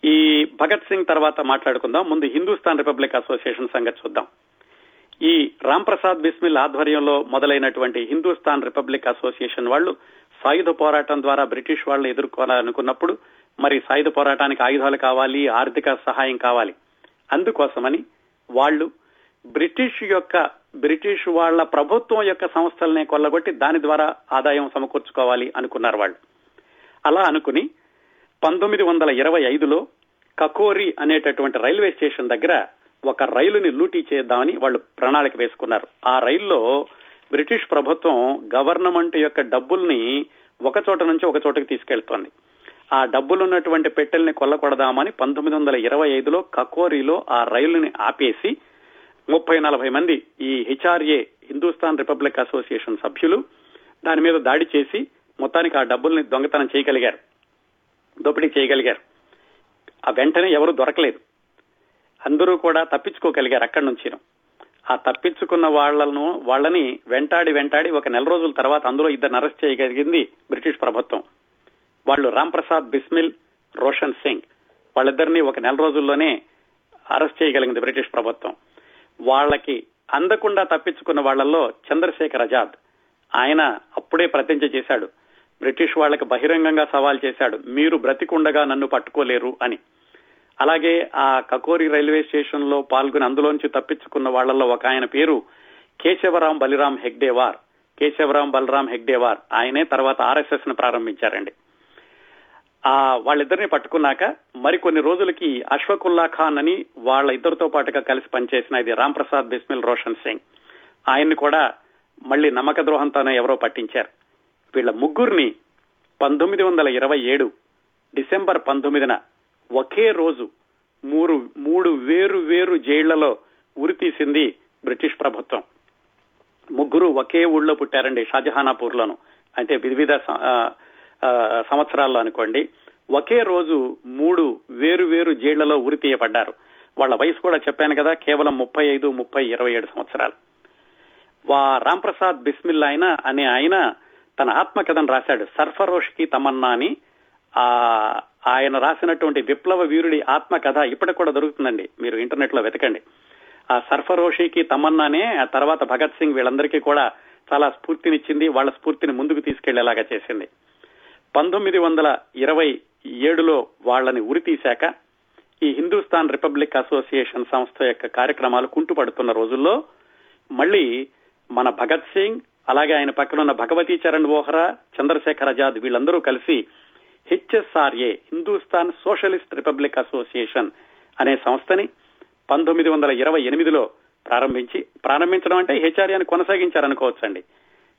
ఈ భగత్ సింగ్ తర్వాత మాట్లాడుకుందాం. ముందు హిందూస్థాన్ రిపబ్లిక్ అసోసియేషన్ సంగతి చూద్దాం. ఈ రామ్ ప్రసాద్ బిస్మిల్ ఆధ్వర్యంలో మొదలైనటువంటి హిందూస్థాన్ రిపబ్లిక్ అసోసియేషన్ వాళ్ళు సాయుధ పోరాటం ద్వారా బ్రిటిష్ వాళ్ళని ఎదుర్కోవాలనుకున్నప్పుడు మరి సాయుధ పోరాటానికి ఆయుధాలు కావాలి ఆర్థిక సహాయం కావాలి. అందుకోసమని వాళ్ళు బ్రిటిష్ యొక్క బ్రిటిష్ వాళ్ళ ప్రభుత్వం యొక్క సంస్థలనే కొల్లగొట్టి దాని ద్వారా ఆదాయం సమకూర్చుకోవాలి అనుకున్నారు వాళ్ళు. అలా అనుకుని పంతొమ్మిది వందల ఇరవై ఐదులో కకోరి అనేటటువంటి రైల్వే స్టేషన్ దగ్గర ఒక రైలుని లూటీ చేద్దామని వాళ్ళు ప్రణాళిక వేసుకున్నారు. ఆ రైల్లో బ్రిటిష్ ప్రభుత్వం గవర్నమెంట్ యొక్క డబ్బుల్ని ఒక చోట నుంచి ఒక చోటకి తీసుకెళ్తోంది. ఆ డబ్బులున్నటువంటి పెట్టెల్ని కొల్లకొడదామని పంతొమ్మిది వందల ఇరవై ఐదులో కకోరిలో ఆ రైలుని ఆపేసి ముప్పై నలభై మంది ఈ హెచ్ఆర్ఏ హిందూస్థాన్ రిపబ్లిక్ అసోసియేషన్ సభ్యులు దాని మీద దాడి చేసి మొత్తానికి ఆ డబ్బుల్ని దొంగతనం చేయగలిగారు. దోపిడీ చేయగలిగారు. ఆ వెంటనే ఎవరు దొరకలేదు. అందరూ కూడా తప్పించుకోగలిగారు అక్కడి నుంచి ఆ తప్పించుకున్న వాళ్ళను వాళ్ళని వెంటాడి వెంటాడి ఒక నెల రోజుల తర్వాత అందులో ఇద్దరు అరెస్ట్ చేయగలిగింది బ్రిటిష్ ప్రభుత్వం. వాళ్ళు రామ్ ప్రసాద్ బిస్మిల్ రోషన్ సింగ్. వాళ్ళిద్దరిని ఒక నెల రోజుల్లోనే అరెస్ట్ చేయగలిగింది బ్రిటిష్ ప్రభుత్వం. వాళ్ళకి అందకుండా తప్పించుకున్న వాళ్ళలో చంద్రశేఖర్ ఆజాద్. ఆయన అప్పుడే ప్రతించ చేశాడు. బ్రిటిష్ వాళ్ళకి బహిరంగంగా సవాల్ చేశాడు. మీరు బ్రతికుండగా నన్ను పట్టుకోలేరు అని. అలాగే ఆ కకోరి రైల్వే స్టేషన్లో పాల్గొని అందులోంచి తప్పించుకున్న వాళ్ళలో ఒక ఆయన పేరు కేశవరాం బలిరాం హెగ్డేవార్. కేశవరాం బలరాం హెగ్డేవార్. ఆయనే తర్వాత ఆర్ఎస్ఎస్ను ప్రారంభించారండి. ఆ వాళ్ళిద్దరిని పట్టుకున్నాక మరికొన్ని రోజులకి అశ్వకుల్లా ఖాన్ అని వాళ్ళ ఇద్దరితో పాటుగా కలిసి పనిచేసిన ఇది రామ్ ప్రసాద్ బిస్మిల్ రోషన్ సింగ్. ఆయన్ని కూడా మళ్ళీ నమ్మక ద్రోహంతోనే ఎవరో పట్టించారు. వీళ్ళ ముగ్గురిని పంతొమ్మిది వందల ఇరవై ఏడు డిసెంబర్ పంతొమ్మిదిన ఒకే రోజు మూడు మూడు వేరు వేరు జైళ్ళలో ఉరి తీసింది బ్రిటిష్ ప్రభుత్వం. ముగ్గురు ఒకే ఊళ్ళో పుట్టారండి షాజహానాపూర్ లోను అంటే వివిధ సంవత్సరాల్లో అనుకోండి. ఒకే రోజు మూడు వేరు వేరు జైళ్ళలో ఉరి తీయబడ్డారు. వాళ్ళ వయసు కూడా చెప్పాను కదా కేవలం ముప్పై ఐదు ముప్పై ఇరవై ఏడు సంవత్సరాలు. వా రాంప్రసాద్ బిస్మిల్ ఆయన అనే ఆయన తన ఆత్మకథను రాశాడు సర్ఫరోష్కి తమన్నా అని ఆ ఆయన రాసినటువంటి విప్లవ వీరుడి ఆత్మకథ ఇప్పటికి కూడా దొరుకుతుందండి. మీరు ఇంటర్నెట్లో వెతకండి. ఆ సర్ఫరోషికి తమన్నానే ఆ తర్వాత భగత్ సింగ్ వీళ్ళందరికీ కూడా చాలా స్ఫూర్తినిచ్చింది వాళ్ళ స్ఫూర్తిని ముందుకు తీసుకెళ్ళేలాగా చేసింది. పంతొమ్మిది వందల ఇరవై ఏడులో వాళ్ళని ఉరి తీశాక ఈ హిందూస్థాన్ రిపబ్లిక్ అసోసియేషన్ సంస్థ యొక్క కార్యక్రమాలు కుంటుపడుతున్న రోజుల్లో మళ్ళీ మన భగత్ సింగ్ అలాగే ఆయన పక్కన ఉన్న భగవతీ చరణ్ వోహరా చంద్రశేఖర్ ఆజాద్ వీళ్ళందరూ కలిసి H S R A Hindustan socialist republic association అనే సంస్థని పంతొమ్మిది వందల ఇరవై ఎనిమిదిలో ప్రారంభించి ప్రారంభించడం అంటే హెచ్ఆర్ఏని కొనసాగించారనుకోవచ్చండి.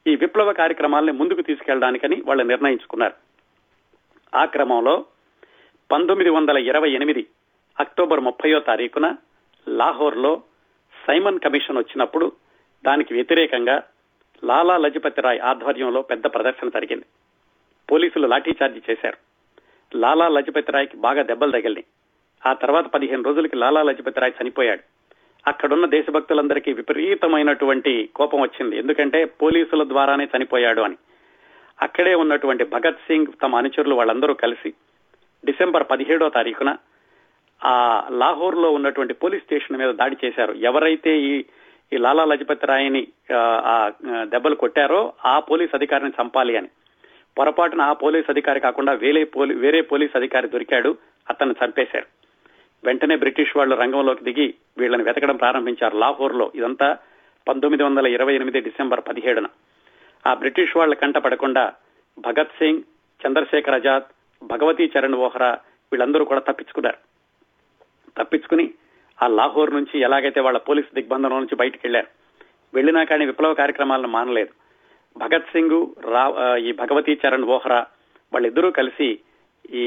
ఈ విప్లవ కార్యక్రమాల్ని ముందుకు తీసుకెళ్ళడానికని వాళ్ళు నిర్ణయించుకున్నారు. ఆ క్రమంలో పంతొమ్మిది వందల ఇరవై ఎనిమిది అక్టోబర్ ముప్పయో తారీఖున లాహోర్లో సైమన్ కమిషన్ వచ్చినప్పుడు దానికి వ్యతిరేకంగా లాలా లజపతి రాయ్ ఆధ్వర్యంలో పెద్ద ప్రదర్శన జరిగింది. పోలీసులు లాఠీచార్జి చేశారు. లాలా లజపతి రాయ్కి బాగా దెబ్బలు తగిలినాయి. ఆ తర్వాత పదిహేను రోజులకి లాలా లజపతి రాయ్ చనిపోయాడు. అక్కడున్న దేశభక్తులందరికీ విపరీతమైనటువంటి కోపం వచ్చింది. ఎందుకంటే పోలీసుల ద్వారానే చనిపోయాడు అని. అక్కడే ఉన్నటువంటి భగత్ సింగ్ తమ అనుచరులు వాళ్ళందరూ కలిసి డిసెంబర్ పదిహేడో తారీఖున ఆ లాహోర్లో ఉన్నటువంటి పోలీస్ స్టేషన్ మీద దాడి చేశారు. ఎవరైతే ఈ ఈ లాలా లజపతి రాయ్ని ఆ దెబ్బలు కొట్టారో ఆ పోలీస్ అధికారిని చంపాలి అని. పొరపాటున ఆ పోలీస్ అధికారి కాకుండా వేరే పోలీ వేరే పోలీస్ అధికారి దొరికాడు అతన్ని చంపేశారు. వెంటనే బ్రిటిష్ వాళ్ళు రంగంలోకి దిగి వీళ్ళని వెతకడం ప్రారంభించారు లాహోర్లో ఇదంతా పంతొమ్మిది వందల ఇరవై ఎనిమిది డిసెంబర్ పదిహేడున. ఆ బ్రిటిష్ వాళ్ళ కంట పడకుండా భగత్ సింగ్ చంద్రశేఖర్ ఆజాద్ భగవతీ చరణ్ ఓహ్రా వీళ్ళందరూ కూడా తప్పించుకున్నారు. తప్పించుకుని ఆ లాహోర్ నుంచి ఎలాగైతే వాళ్ళ పోలీస్ దిగ్బంధనం నుంచి బయటకు వెళ్ళారు వెళ్ళినా కానీ విప్లవ కార్యక్రమాలను మానలేదు. భగత్ సింగ్ రా ఈ భగవతీ చరణ్ ఓహ్రా వాళ్ళిద్దరూ కలిసి ఈ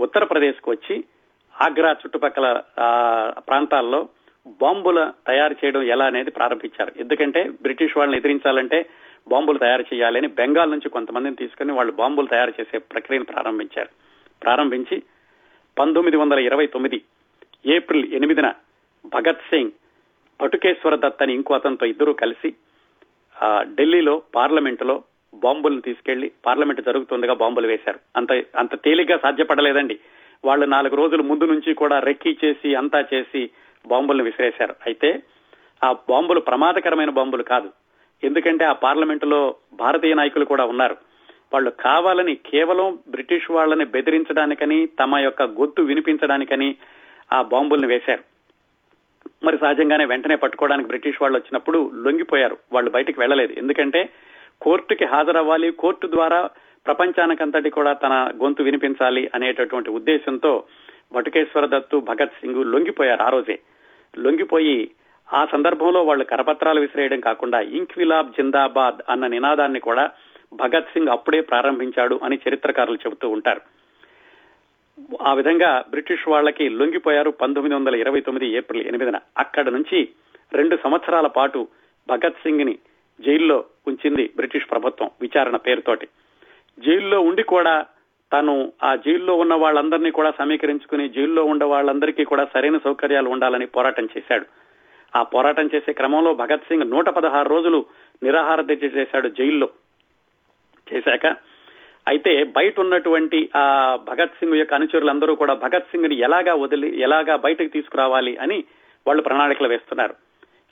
ఉత్తరప్రదేశ్కు వచ్చి ఆగ్రా చుట్టుపక్కల ప్రాంతాల్లో బాంబుల తయారు చేయడం ఎలా అనేది ప్రారంభించారు. ఎందుకంటే బ్రిటిష్ వాళ్ళని ఎదిరించాలంటే బాంబులు తయారు చేయాలని బెంగాల్ నుంచి కొంతమందిని తీసుకుని వాళ్ళు బాంబులు తయారు చేసే ప్రక్రియను ప్రారంభించారు. ప్రారంభించి పంతొమ్మిది వందల ఇరవై తొమ్మిది ఏప్రిల్ ఎనిమిదిన భగత్ సింగ్ పటుకేశ్వర దత్ అని ఇంకో అతనితో ఇద్దరూ కలిసి ఢిల్లీలో పార్లమెంటులో బాంబులను తీసుకెళ్ళి పార్లమెంట్ జరుగుతుండగా బాంబులు వేశారు. అంత అంత తేలిగ్గా సాధ్యపడలేదండి. వాళ్ళు నాలుగు రోజుల ముందు నుంచి కూడా రెక్కీ చేసి అంతా చేసి బాంబులను విసిరేశారు. అయితే ఆ బాంబులు ప్రమాదకరమైన బాంబులు కాదు. ఎందుకంటే ఆ పార్లమెంటులో భారతీయ నాయకులు కూడా ఉన్నారు. వాళ్ళు కావాలని కేవలం బ్రిటిష్ వాళ్ళని బెదిరించడానికని తమ యొక్క గొంతు వినిపించడానికని ఆ బాంబుల్ని వేశారు. మరి సహజంగానే వెంటనే పట్టుకోవడానికి బ్రిటిష్ వాళ్ళు వచ్చినప్పుడు లొంగిపోయారు. వాళ్ళు బయటికి వెళ్ళలేదు. ఎందుకంటే కోర్టుకి హాజరవ్వాలి. కోర్టు ద్వారా ప్రపంచానికంతటి కూడా తన గొంతు వినిపించాలి అనేటటువంటి ఉద్దేశంతో బటుకేశ్వర దత్తు భగత్ సింగ్ లొంగిపోయారు ఆ రోజే. లొంగిపోయి ఆ సందర్భంలో వాళ్ళు కరపత్రాలు విసిరేయడం కాకుండా ఇంక్విలాబ్ జిందాబాద్ అన్న నినాదాన్ని కూడా భగత్ సింగ్ అప్పుడే ప్రారంభించాడు అని చరిత్రకారులు చెబుతూ ఉంటారు. ఆ విధంగా బ్రిటిష్ వాళ్ళకి లొంగిపోయారు పంతొమ్మిది వందల ఇరవై తొమ్మిది ఏప్రిల్ ఎనిమిదిన. అక్కడ నుంచి రెండు సంవత్సరాల పాటు భగత్ సింగ్ని జైల్లో ఉంచింది బ్రిటిష్ ప్రభుత్వం విచారణ పేరుతోటి. జైల్లో ఉండి కూడా తను ఆ జైల్లో ఉన్న వాళ్ళందరినీ కూడా సమీకరించుకుని జైల్లో ఉన్న వాళ్ళందరికీ కూడా సరైన సౌకర్యాలు ఉండాలని పోరాటం చేశాడు. ఆ పోరాటం చేసే క్రమంలో భగత్ సింగ్ నూట పదహారు రోజులు నిరాహార దీక్ష చేశాడు జైల్లో. చేశాక అయితే బయట ఉన్నటువంటి ఆ భగత్ సింగ్ యొక్క అనుచరులందరూ కూడా భగత్ సింగ్ని ఎలాగా వదిలి ఎలాగా బయటకు తీసుకురావాలి అని వాళ్ళు ప్రణాళికలు వేస్తున్నారు.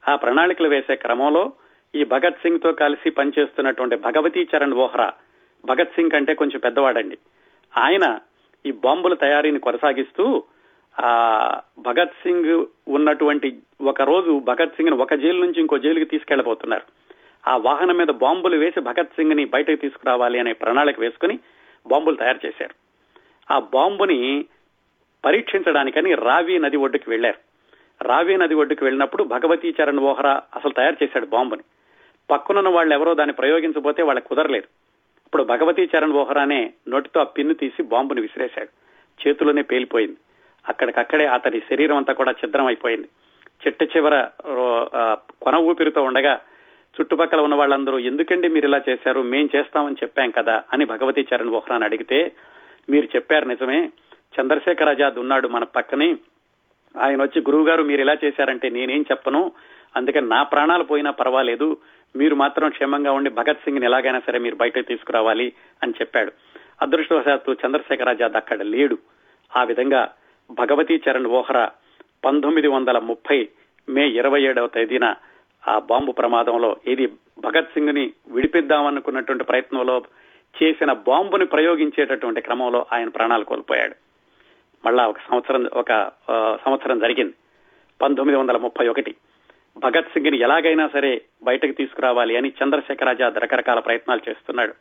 ఆ ప్రణాళికలు వేసే క్రమంలో ఈ భగత్ సింగ్తో కలిసి పనిచేస్తున్నటువంటి భగవతీ చరణ్ వోహ్రా భగత్ సింగ్ కంటే కొంచెం పెద్దవాడండి. ఆయన ఈ బాంబుల తయారీని కొనసాగిస్తూ ఆ భగత్ సింగ్ ఉన్నటువంటి ఒక రోజు భగత్ సింగ్ని ఒక జైలు నుంచి ఇంకో జైలుకి తీసుకెళ్ళబోతున్నారు ఆ వాహనం మీద బాంబులు వేసి భగత్ సింగ్ని బయటకు తీసుకురావాలి అనే ప్రణాళిక వేసుకుని బాంబులు తయారు చేశారు. ఆ బాంబుని పరీక్షించడానికని రావి నది ఒడ్డుకి వెళ్ళారు రావి నది ఒడ్డుకు వెళ్ళినప్పుడు భగవతీ చరణ్ ఓహరా అసలు తయారు చేశాడు బాంబుని. పక్కనున్న వాళ్ళు ఎవరో దాన్ని ప్రయోగించబోతే వాళ్ళకి కుదరలేదు. ఇప్పుడు భగవతీ చరణ్ ఓహరానే నోటితో ఆ పిన్ను తీసి బాంబుని విసిరేశాడు. చేతిలోనే పేలిపోయింది. అక్కడికక్కడే అతని శరీరం అంతా కూడా ఛిద్రం అయిపోయింది. చిట్ట చివర కొన ఊపిరితో ఉండగా చుట్టుపక్కల ఉన్న వాళ్ళందరూ ఎందుకండి మీరు ఇలా చేశారు? మేం చేస్తామని చెప్పాం కదా అని భగవతీ చరణ్ వోహ్రాని అడిగితే మీరు చెప్పారు నిజమే. చంద్రశేఖర్ ఆజాద్ ఉన్నాడు మన పక్కనే. ఆయన వచ్చి గురువు గారు మీరు ఇలా చేశారంటే నేనేం చెప్పను. అందుకని నా ప్రాణాలు పోయినా పర్వాలేదు. మీరు మాత్రం క్షేమంగా ఉండి భగత్ సింగ్ని ఎలాగైనా సరే మీరు బయటకు తీసుకురావాలి అని చెప్పాడు. అదృష్టవశాత్తు చంద్రశేఖర్ ఆజాద్ అక్కడ లేడు. ఆ విధంగా భగవతీ చరణ్ ఓహరా పంతొమ్మిది వందల ముప్పై మే ఇరవై ఏడవ తేదీన ఆ బాంబు ప్రమాదంలో ఇది భగత్ సింగ్ని విడిపిద్దామనుకున్నటువంటి ప్రయత్నంలో చేసిన బాంబుని ప్రయోగించేటటువంటి క్రమంలో ఆయన ప్రాణాలు కోల్పోయాడు. మళ్ళా ఒక సంవత్సరం ఒక సంవత్సరం జరిగింది. పంతొమ్మిది వందల ముప్పై ఒకటి. భగత్ సింగ్ని ఎలాగైనా సరే బయటకు తీసుకురావాలి అని చంద్రశేఖర్ ఆజాద్ రకరకాల ప్రయత్నాలు చేస్తున్నాడు.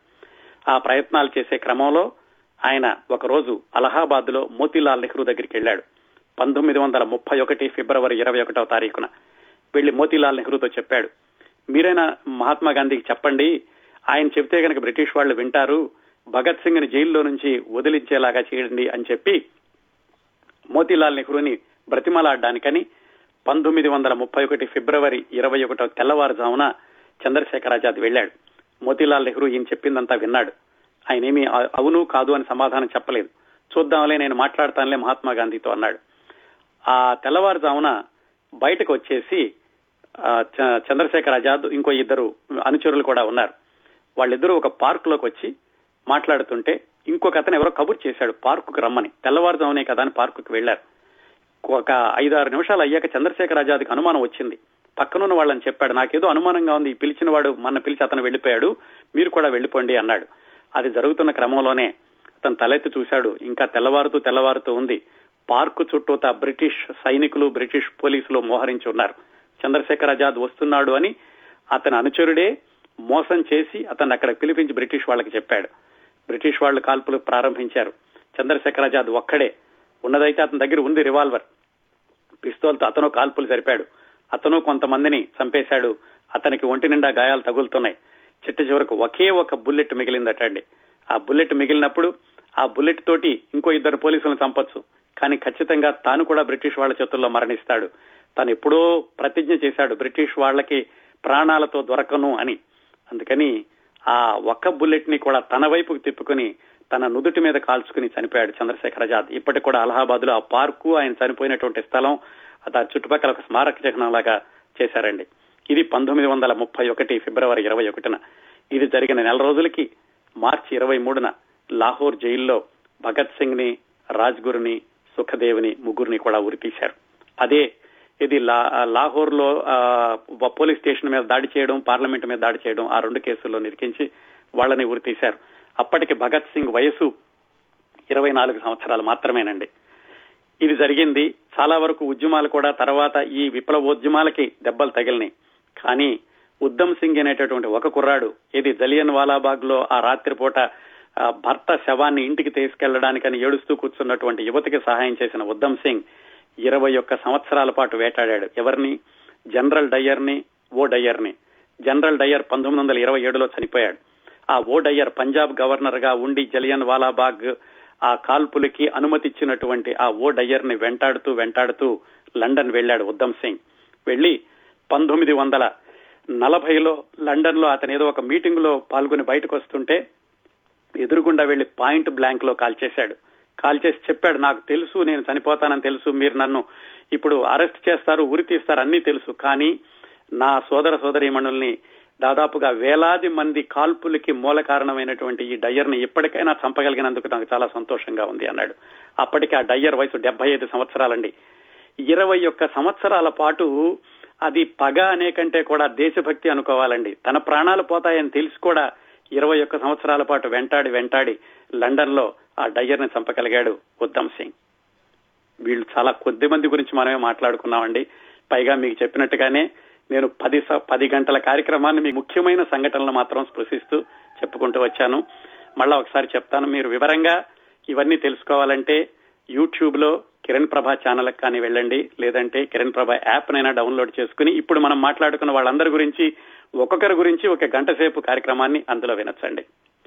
ఆ ప్రయత్నాలు చేసే క్రమంలో ఆయన ఒకరోజు అలహాబాద్లో మోతీలాల్ నెహ్రూ దగ్గరికి వెళ్ళాడు. పంతొమ్మిది వందల ముప్పై ఒకటి ఫిబ్రవరి ఇరవై ఒకటవ తారీఖున. వెళ్ళి మోతీలాల్ నెహ్రూతో చెప్పాడు. మీరైనా మహాత్మా గాంధీకి చెప్పండి. ఆయన చెప్తే కనుక బ్రిటిష్ వాళ్ళు వింటారు. భగత్ సింగ్ని జైల్లో నుంచి వదిలించేలాగా చేయండి అని చెప్పి మోతీలాల్ నెహ్రూని బ్రతిమలాడడానికని పంతొమ్మిది వందల ముప్పై ఒకటి ఫిబ్రవరి ఇరవై ఒకటో తెల్లవారుజామున చంద్రశేఖరాజాద్ వెళ్ళాడు. మోతీలాల్ నెహ్రూ ఈయన చెప్పిందంతా విన్నాడు. ఆయన ఏమీ అవును కాదు అని సమాధానం చెప్పలేదు. చూద్దాంలే నేను మాట్లాడతానులే మహాత్మా గాంధీతో అన్నాడు. ఆ తెల్లవారుజామున బయటకు వచ్చేసి చంద్రశేఖర్ ఆజాద్ ఇంకో ఇద్దరు అనుచరులు కూడా ఉన్నారు. వాళ్ళిద్దరూ ఒక పార్క్లోకి వచ్చి మాట్లాడుతుంటే ఇంకొక అతను ఎవరో కబుర్ చేశాడు పార్కుకు రమ్మని. తెల్లవారుజామునే కదా అని పార్కుకు వెళ్ళారు ఒక ఐదారు నిమిషాలు అయ్యాక చంద్రశేఖర్ ఆజాద్కి అనుమానం వచ్చింది. పక్కనున్న వాళ్ళని చెప్పాడు నాకేదో అనుమానంగా ఉంది. పిలిచిన వాడు మన పిలిచి అతను వెళ్ళిపోయాడు మీరు కూడా వెళ్ళిపోండి అన్నాడు. అది జరుగుతున్న క్రమంలోనే అతను తలెత్తి చూశాడు. ఇంకా తెల్లవారుతూ తెల్లవారుతూ ఉంది. పార్కు చుట్టూత బ్రిటిష్ సైనికులు బ్రిటిష్ పోలీసులు మోహరించి ఉన్నారు. చంద్రశేఖర్ ఆజాద్ వస్తున్నాడు అని అతని అనుచరుడే మోసం చేసి అతన్ని అక్కడ పిలిపించి బ్రిటిష్ వాళ్ళకి చెప్పాడు. బ్రిటిష్ వాళ్ళు కాల్పులు ప్రారంభించారు. చంద్రశేఖర్ ఆజాద్ ఒక్కడే. ఉన్నదైతే అతని దగ్గర ఉంది రివాల్వర్. పిస్తోల్తో అతను కాల్పులు జరిపాడు. అతను కొంతమందిని చంపేశాడు. అతనికి ఒంటి నిండా గాయాలు తగులుతున్నాయి. చిట్ట చివరకు ఒకే ఒక బుల్లెట్ మిగిలిందట అండి ఆ బుల్లెట్ మిగిలినప్పుడు ఆ బుల్లెట్ తోటి ఇంకో ఇద్దరు పోలీసులను చంపొచ్చు. కానీ ఖచ్చితంగా తాను కూడా బ్రిటిష్ వాళ్ళ చేతుల్లో మరణిస్తాడు. తను ఎప్పుడో ప్రతిజ్ఞ చేశాడు బ్రిటిష్ వాళ్ళకి ప్రాణాలతో దొరకను అని. అందుకని ఆ ఒక్క బుల్లెట్ని కూడా తన వైపుకు తిప్పుకుని తన నుదుటి మీద కాల్చుకుని చనిపోయాడు చంద్రశేఖర్ ఆజాద్ ఇప్పటికి కూడా అలహాబాద్లో ఆ పార్కు ఆయన చనిపోయినటువంటి స్థలం దాని చుట్టుపక్కల ఒక స్మారక చిహ్నం లాగా చేశారండి. ఇది పంతొమ్మిది వందల ముప్పై ఒకటి ఫిబ్రవరి ఇరవై ఒకటిన. ఇది జరిగిన నెల రోజులకి మార్చి ఇరవై మూడున లాహోర్ జైల్లో భగత్ సింగ్ని రాజ్గురుని సుఖదేవ్ని ముగ్గురిని కూడా ఉరితీశారు. అదే ఇది లాహోర్లో పోలీస్ స్టేషన్ మీద దాడి చేయడం పార్లమెంట్ మీద దాడి చేయడం ఆ రెండు కేసుల్లో నిరికించి వాళ్ళని ఉరితీశారు అప్పటికి భగత్ సింగ్ వయసు ఇరవై నాలుగు సంవత్సరాలు మాత్రమేనండి. ఇది జరిగింది. చాలా వరకు ఉద్యమాలు కూడా తర్వాత ఈ విప్లవోద్యమాలకి దెబ్బలు తగిలినాయి. కానీ ఉద్దమ్ సింగ్ అనేటటువంటి ఒక కుర్రాడు ఇది జలియన్ వాలాబాగ్లో ఆ రాత్రిపూట భర్త శవాన్ని ఇంటికి తీసుకెళ్ళడానికని ఏడుస్తూ కూర్చున్నటువంటి యువతికి సహాయం చేసిన ఉద్దమ్ సింగ్ ఇరవై ఒక్క సంవత్సరాల పాటు వేటాడాడు. ఎవరిని? జనరల్ డయ్యర్ని ఓ డయ్యర్ని జనరల్ డయ్యర్ పంతొమ్మిది వందల ఇరవై ఏడులో చనిపోయాడు. ఆ ఓ డయ్యర్ పంజాబ్ గవర్నర్గా ఉండి జలియన్ వాలాబాగ్ ఆ కాల్పులకి అనుమతిచ్చినటువంటి ఆ ఓ డయ్యర్ని వెంటాడుతూ వెంటాడుతూ లండన్ వెళ్ళాడు ఉద్దమ్ సింగ్. వెళ్ళి పంతొమ్మిది వందల నలభైలో లండన్లో అతను ఏదో ఒక మీటింగ్లో పాల్గొని బయటకు వస్తుంటే ఎదురుగుండా వెళ్ళి పాయింట్ బ్లాంక్లో కాల్ చేశాడు. కాల్ చేసి చెప్పాడు నాకు తెలుసు నేను చనిపోతానని తెలుసు మీరు నన్ను ఇప్పుడు అరెస్ట్ చేస్తారు ఉరి తీస్తారు అన్ని తెలుసు. కానీ నా సోదర సోదరీమణుల్ని దాదాపుగా వేలాది మంది కాల్పులకి మూల కారణమైనటువంటి ఈ డయ్యర్ని ఇప్పటికైనా ఎప్పటికైనా చంపగలిగినందుకు నాకు చాలా సంతోషంగా ఉంది అన్నాడు. అప్పటికి ఆ డయ్యర్ వయసు డెబ్బై ఐదు సంవత్సరాలండి. ఇరవై ఒక్క సంవత్సరాల పాటు అది పగ అనే కంటే కూడా దేశభక్తి అనుకోవాలండి. తన ప్రాణాలు పోతాయని తెలిసి కూడా ఇరవై ఒక్క సంవత్సరాల పాటు వెంటాడి వెంటాడి లండన్లో ఆ డయ్యర్ని చంపగలిగాడు ఉద్దమ్ సింగ్. వీళ్ళు చాలా కొద్ది మంది గురించి మనమే మాట్లాడుకున్నామండి. పైగా మీకు చెప్పినట్టుగానే నేను పది పది గంటల కార్యక్రమాన్ని మీ ముఖ్యమైన సంఘటనలు మాత్రం స్పృశిస్తూ చెప్పుకుంటూ వచ్చాను. మళ్ళా ఒకసారి చెప్తాను మీరు వివరంగా ఇవన్నీ తెలుసుకోవాలంటే యూట్యూబ్లో కిరణ్ ప్రభా ఛానల్ కానీ వెళ్ళండి. లేదంటే కిరణ్ ప్రభా యాప్ నైనా డౌన్లోడ్ చేసుకుని ఇప్పుడు మనం మాట్లాడుకున్న వాళ్ళందరి గురించి ఒక్కొక్కరి గురించి ఒక గంట సేపు కార్యక్రమాన్ని అందులో వినొచ్చండి.